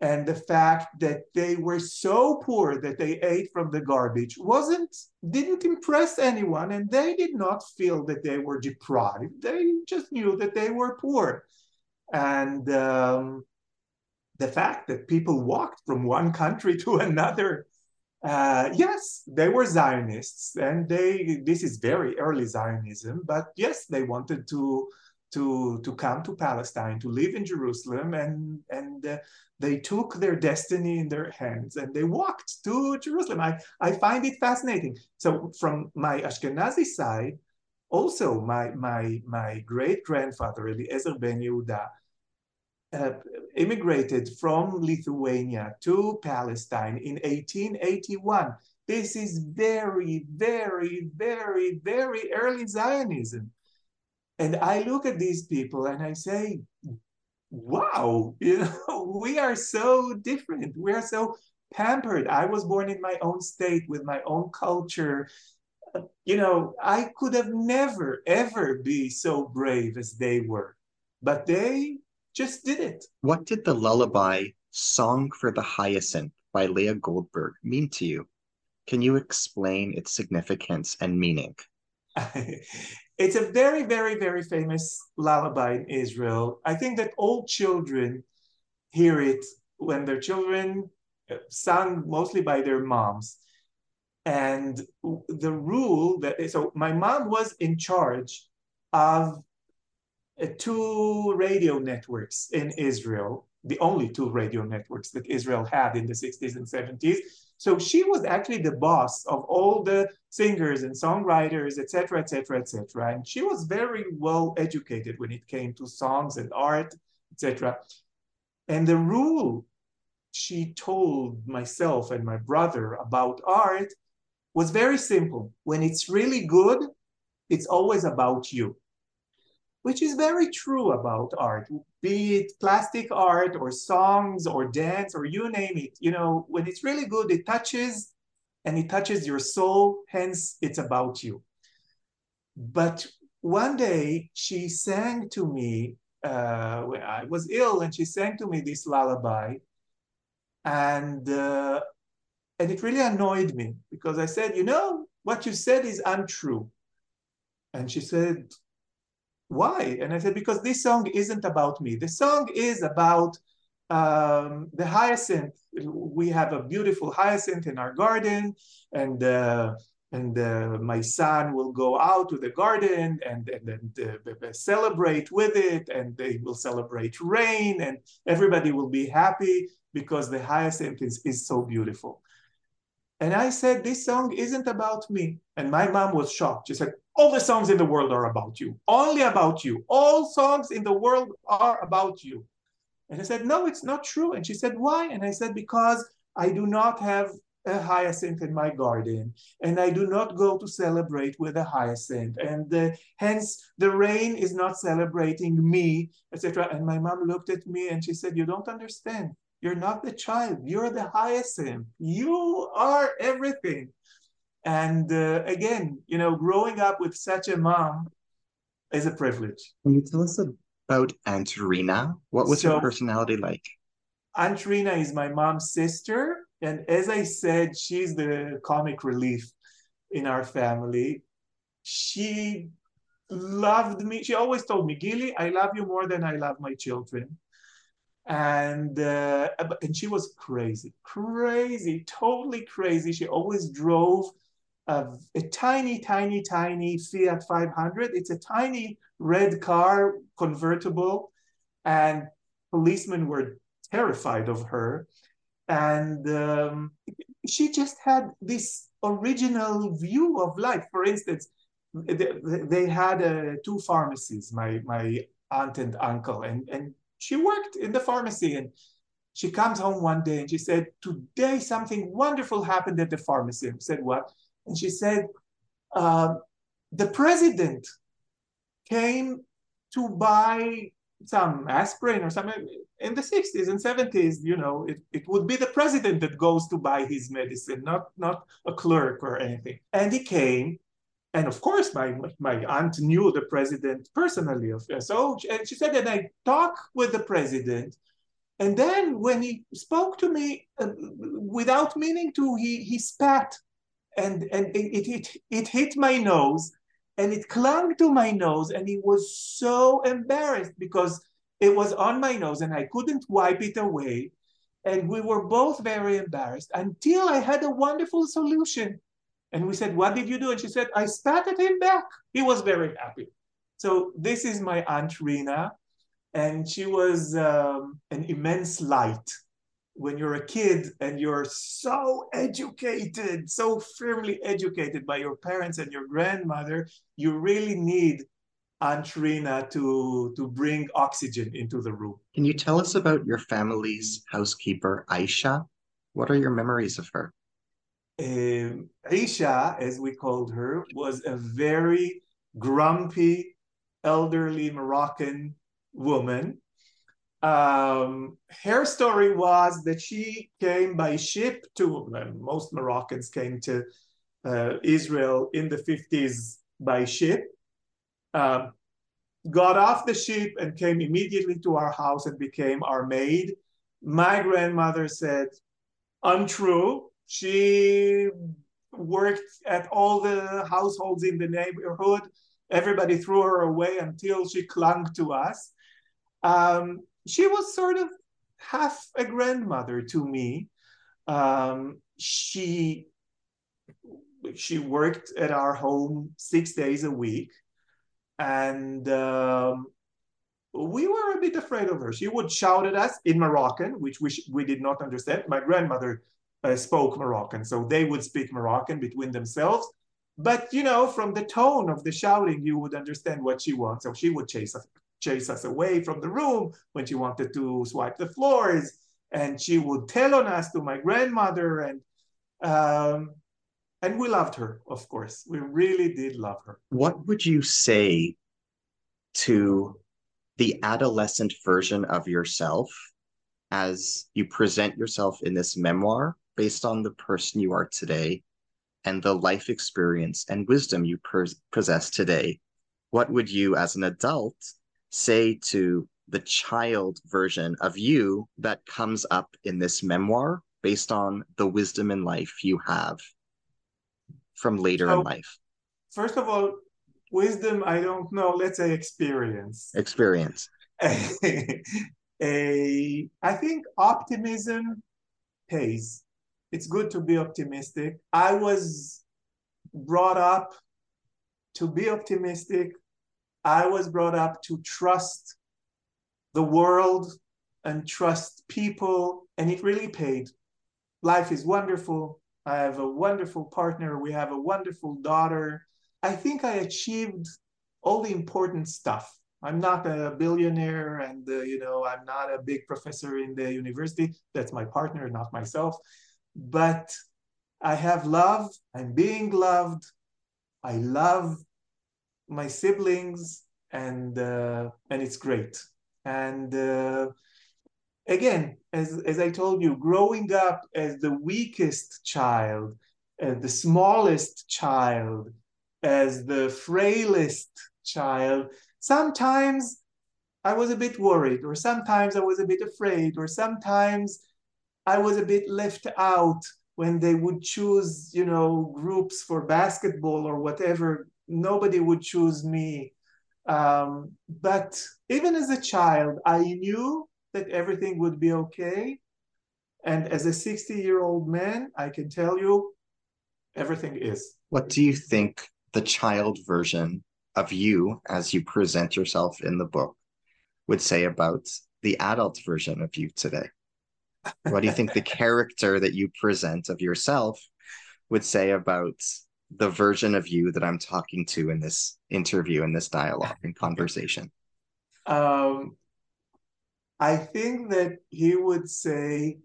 And the fact that they were so poor that they ate from the garbage wasn't, didn't impress anyone. And they did not feel that they were deprived. They just knew that they were poor. And um, the fact that people walked from one country to another, uh, yes, they were Zionists. And they, this is very early Zionism, but yes, they wanted to to, to come to Palestine, to live in Jerusalem, and, and uh, they took their destiny in their hands and they walked to Jerusalem. I, I find it fascinating. So, from my Ashkenazi side, also my, my, my great grandfather, Eliezer ben Yehuda, uh, immigrated from Lithuania to Palestine in 1881. This is very, very, very, very early Zionism. And I look at these people and I say, wow, you know, we are so different. We are so pampered. I was born in my own state with my own culture. You know, I could have never, ever be so brave as they were, but they just did it. What did the lullaby Song for the Hyacinth by Leah Goldberg mean to you? Can you explain its significance and meaning? It's a very, very, very famous lullaby in Israel. I think that all children hear it when their children uh, sung mostly by their moms. And the rule that so my mom was in charge of uh, two radio networks in Israel, the only two radio networks that Israel had in the 60s and 70s. So she was actually the boss of all the singers and songwriters, etc., etc., etc. And she was very well educated when it came to songs and art, etc. And the rule she told myself and my brother about art was very simple. When it's really good, it's always about you which is very true about art, be it plastic art or songs or dance or you name it. You know, when it's really good, it touches and it touches your soul, hence it's about you. But one day she sang to me uh, when I was ill, and she sang to me this lullaby, and uh, and it really annoyed me because I said, you know, what you said is untrue. And she said, why? And I said, because this song isn't about me. The song is about um, the hyacinth. We have a beautiful hyacinth in our garden, and uh, and uh, my son will go out to the garden and and, and uh, celebrate with it, and they will celebrate rain, and everybody will be happy because the hyacinth is, is so beautiful. And I said, this song isn't about me. And my mom was shocked. She said, all the songs in the world are about you, only about you. All songs in the world are about you. And I said, No, it's not true. And she said, Why? And I said, Because I do not have a hyacinth in my garden, and I do not go to celebrate with a hyacinth, and uh, hence the rain is not celebrating me, etc. And my mom looked at me and she said, "You don't understand. You're not the child. You're the hyacinth. You are everything." And uh, again, you know, growing up with such a mom is a privilege. Can you tell us about Aunt Rina? What was So- her personality like? Aunt Rina is my mom's sister, and as I said, she's the comic relief in our family. She loved me. She always told me, Gili, I love you more than I love my children. And uh, and she was crazy, crazy, totally crazy. She always drove a, a tiny, tiny, tiny Fiat 500. It's a tiny red car, convertible, and policemen were terrified of her. And um, she just had this original view of life. For instance, they, they had uh, two pharmacies, my, my aunt and uncle, and, and she worked in the pharmacy. And she comes home one day and she said, Today something wonderful happened at the pharmacy. I said, What? And she said, um, The president came to buy some aspirin or something in the 60s and 70s you know it, it would be the president that goes to buy his medicine not not a clerk or anything and he came and of course my my aunt knew the president personally so and she said that i talk with the president. And then when he spoke to me uh, without meaning to he he spat and and it, it it hit my nose and it clung to my nose and he was so embarrassed because it was on my nose and I couldn't wipe it away. And we were both very embarrassed until I had a wonderful solution and we said what did you do and she said I at him back he was very happy so this is my aunt Rina and she was um, an immense light when you're a kid and you're so educated, so firmly educated by your parents and your grandmother, you really need Aunt Rina to, to bring oxygen into the room. Can you tell us about your family's housekeeper, Aisha? What are your memories of her? Um, Aisha, as we called her, was a very grumpy, elderly Moroccan woman um, her story was that she came by ship to, most Moroccans came to uh, Israel in the 50s by ship, um, got off the ship and came immediately to our house and became our maid. My grandmother said, untrue. She worked at all the households in the neighborhood. Everybody threw her away until she clung to us. Um, she was sort of half a grandmother to me. Um, she she worked at our home six days a week, and um, we were a bit afraid of her. She would shout at us in Moroccan, which we we did not understand. My grandmother uh, spoke Moroccan, so they would speak Moroccan between themselves. But you know, from the tone of the shouting, you would understand what she wants. So she would chase us chase us away from the room when she wanted to swipe the floors. And she would tell on us to my grandmother. And um, and we loved her, of course. We really did love her. What would you say to the adolescent version of yourself as you present yourself in this memoir based on the person you are today and the life experience and wisdom you possess today? What would you, as an adult, say to the child version of you that comes up in this memoir based on the wisdom in life you have from later So- in life First of all, wisdom, I don't know, let's say experience. experience a, I think optimism pays. It's good to be optimistic. I was brought up to be optimistic. I was brought up to trust the world and trust people, and it really paid. Life is wonderful. I have a wonderful partner. We have a wonderful daughter. I think I achieved all the important stuff. I'm not a billionaire and uh, you know I'm not a big professor in the university. That's my partner, not myself. But I have love. I'm being loved. I love my siblings, and uh, and it's great. And uh, again, as as I told you, growing up as the weakest child, as the smallest child, as the frailest child, sometimes I was a bit worried, or sometimes I was a bit afraid, or sometimes I was a bit left out when they would choose, you know, groups for basketball or whatever. Nobody would choose me. Um, but even as a child, I knew that everything would be okay. And as a 60 year old man, I can tell you everything is. What do you think the child version of you, as you present yourself in the book, would say about the adult version of you today? What do you think the character that you present of yourself would say about the version of you that I'm talking to in this interview, in this dialogue and conversation? Um, I think that he would say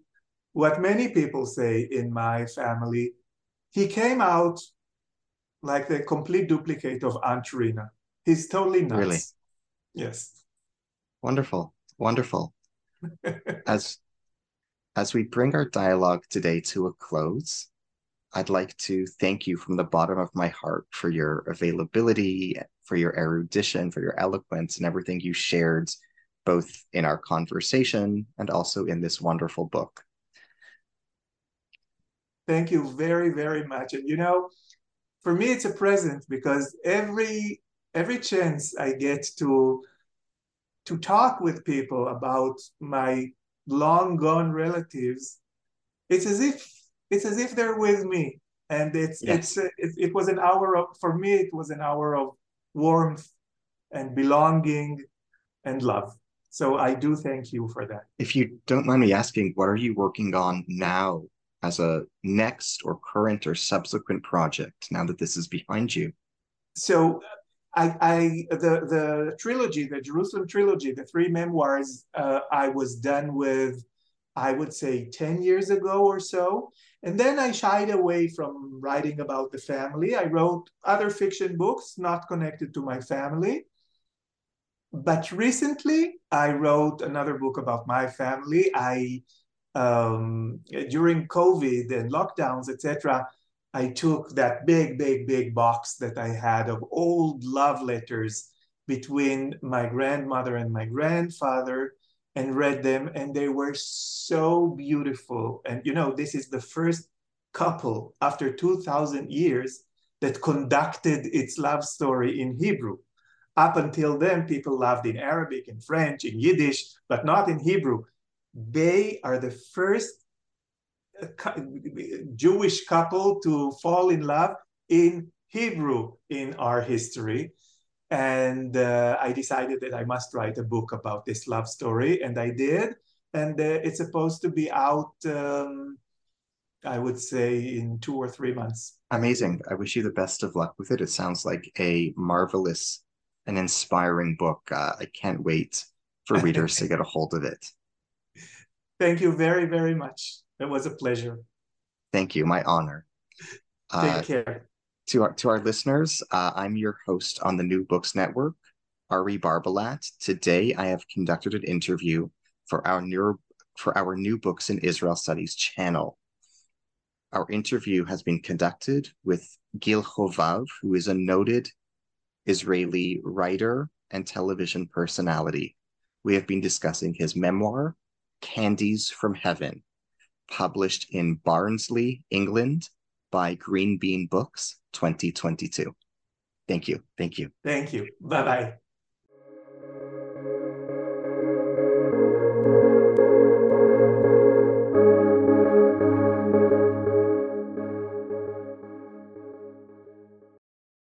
what many people say in my family. He came out like the complete duplicate of Aunt Rina. He's totally nuts. Really? Yes. Wonderful. Wonderful. as as we bring our dialogue today to a close, I'd like to thank you from the bottom of my heart for your availability, for your erudition, for your eloquence, and everything you shared, both in our conversation and also in this wonderful book. Thank you very, very much. And you know, for me, it's a present because every every chance I get to to talk with people about my long gone relatives, it's as if it's as if they're with me, and it's it's uh, it, it was an hour of for me it was an hour of warmth and belonging and love. So I do thank you for that. If you don't mind me asking, what are you working on now as a next or current or subsequent project now that this is behind you? So I, I the the trilogy, the Jerusalem trilogy, the three memoirs, uh, I was done with, I would say, ten years ago or so, and then I shied away from writing about the family. I wrote other fiction books not connected to my family. But recently, I wrote another book about my family. I um, during COVID and lockdowns, etc. I took that big, big, big box that I had of old love letters between my grandmother and my grandfather and read them, and they were so beautiful. And you know, this is the first couple after 2,000 years that conducted its love story in Hebrew. Up until then, people loved in Arabic and French, in Yiddish, but not in Hebrew. They are the first Jewish couple to fall in love in Hebrew in our history. And uh, I decided that I must write a book about this love story, and I did. And uh, it's supposed to be out, um, I would say, in two or three months. Amazing. I wish you the best of luck with it. It sounds like a marvelous and inspiring book. Uh, I can't wait for readers to get a hold of it. Thank you very, very much. It was a pleasure. Thank you. My honor. Take uh, care. To our, to our listeners, uh, I'm your host on the New Books Network, Ari Barbalat. Today, I have conducted an interview for our new for our New Books in Israel Studies channel. Our interview has been conducted with Gil Hovav, who is a noted Israeli writer and television personality. We have been discussing his memoir, Candies from Heaven, published in Barnsley, England by Green Bean Books 2022. Thank you. Thank you. Thank you. Bye bye.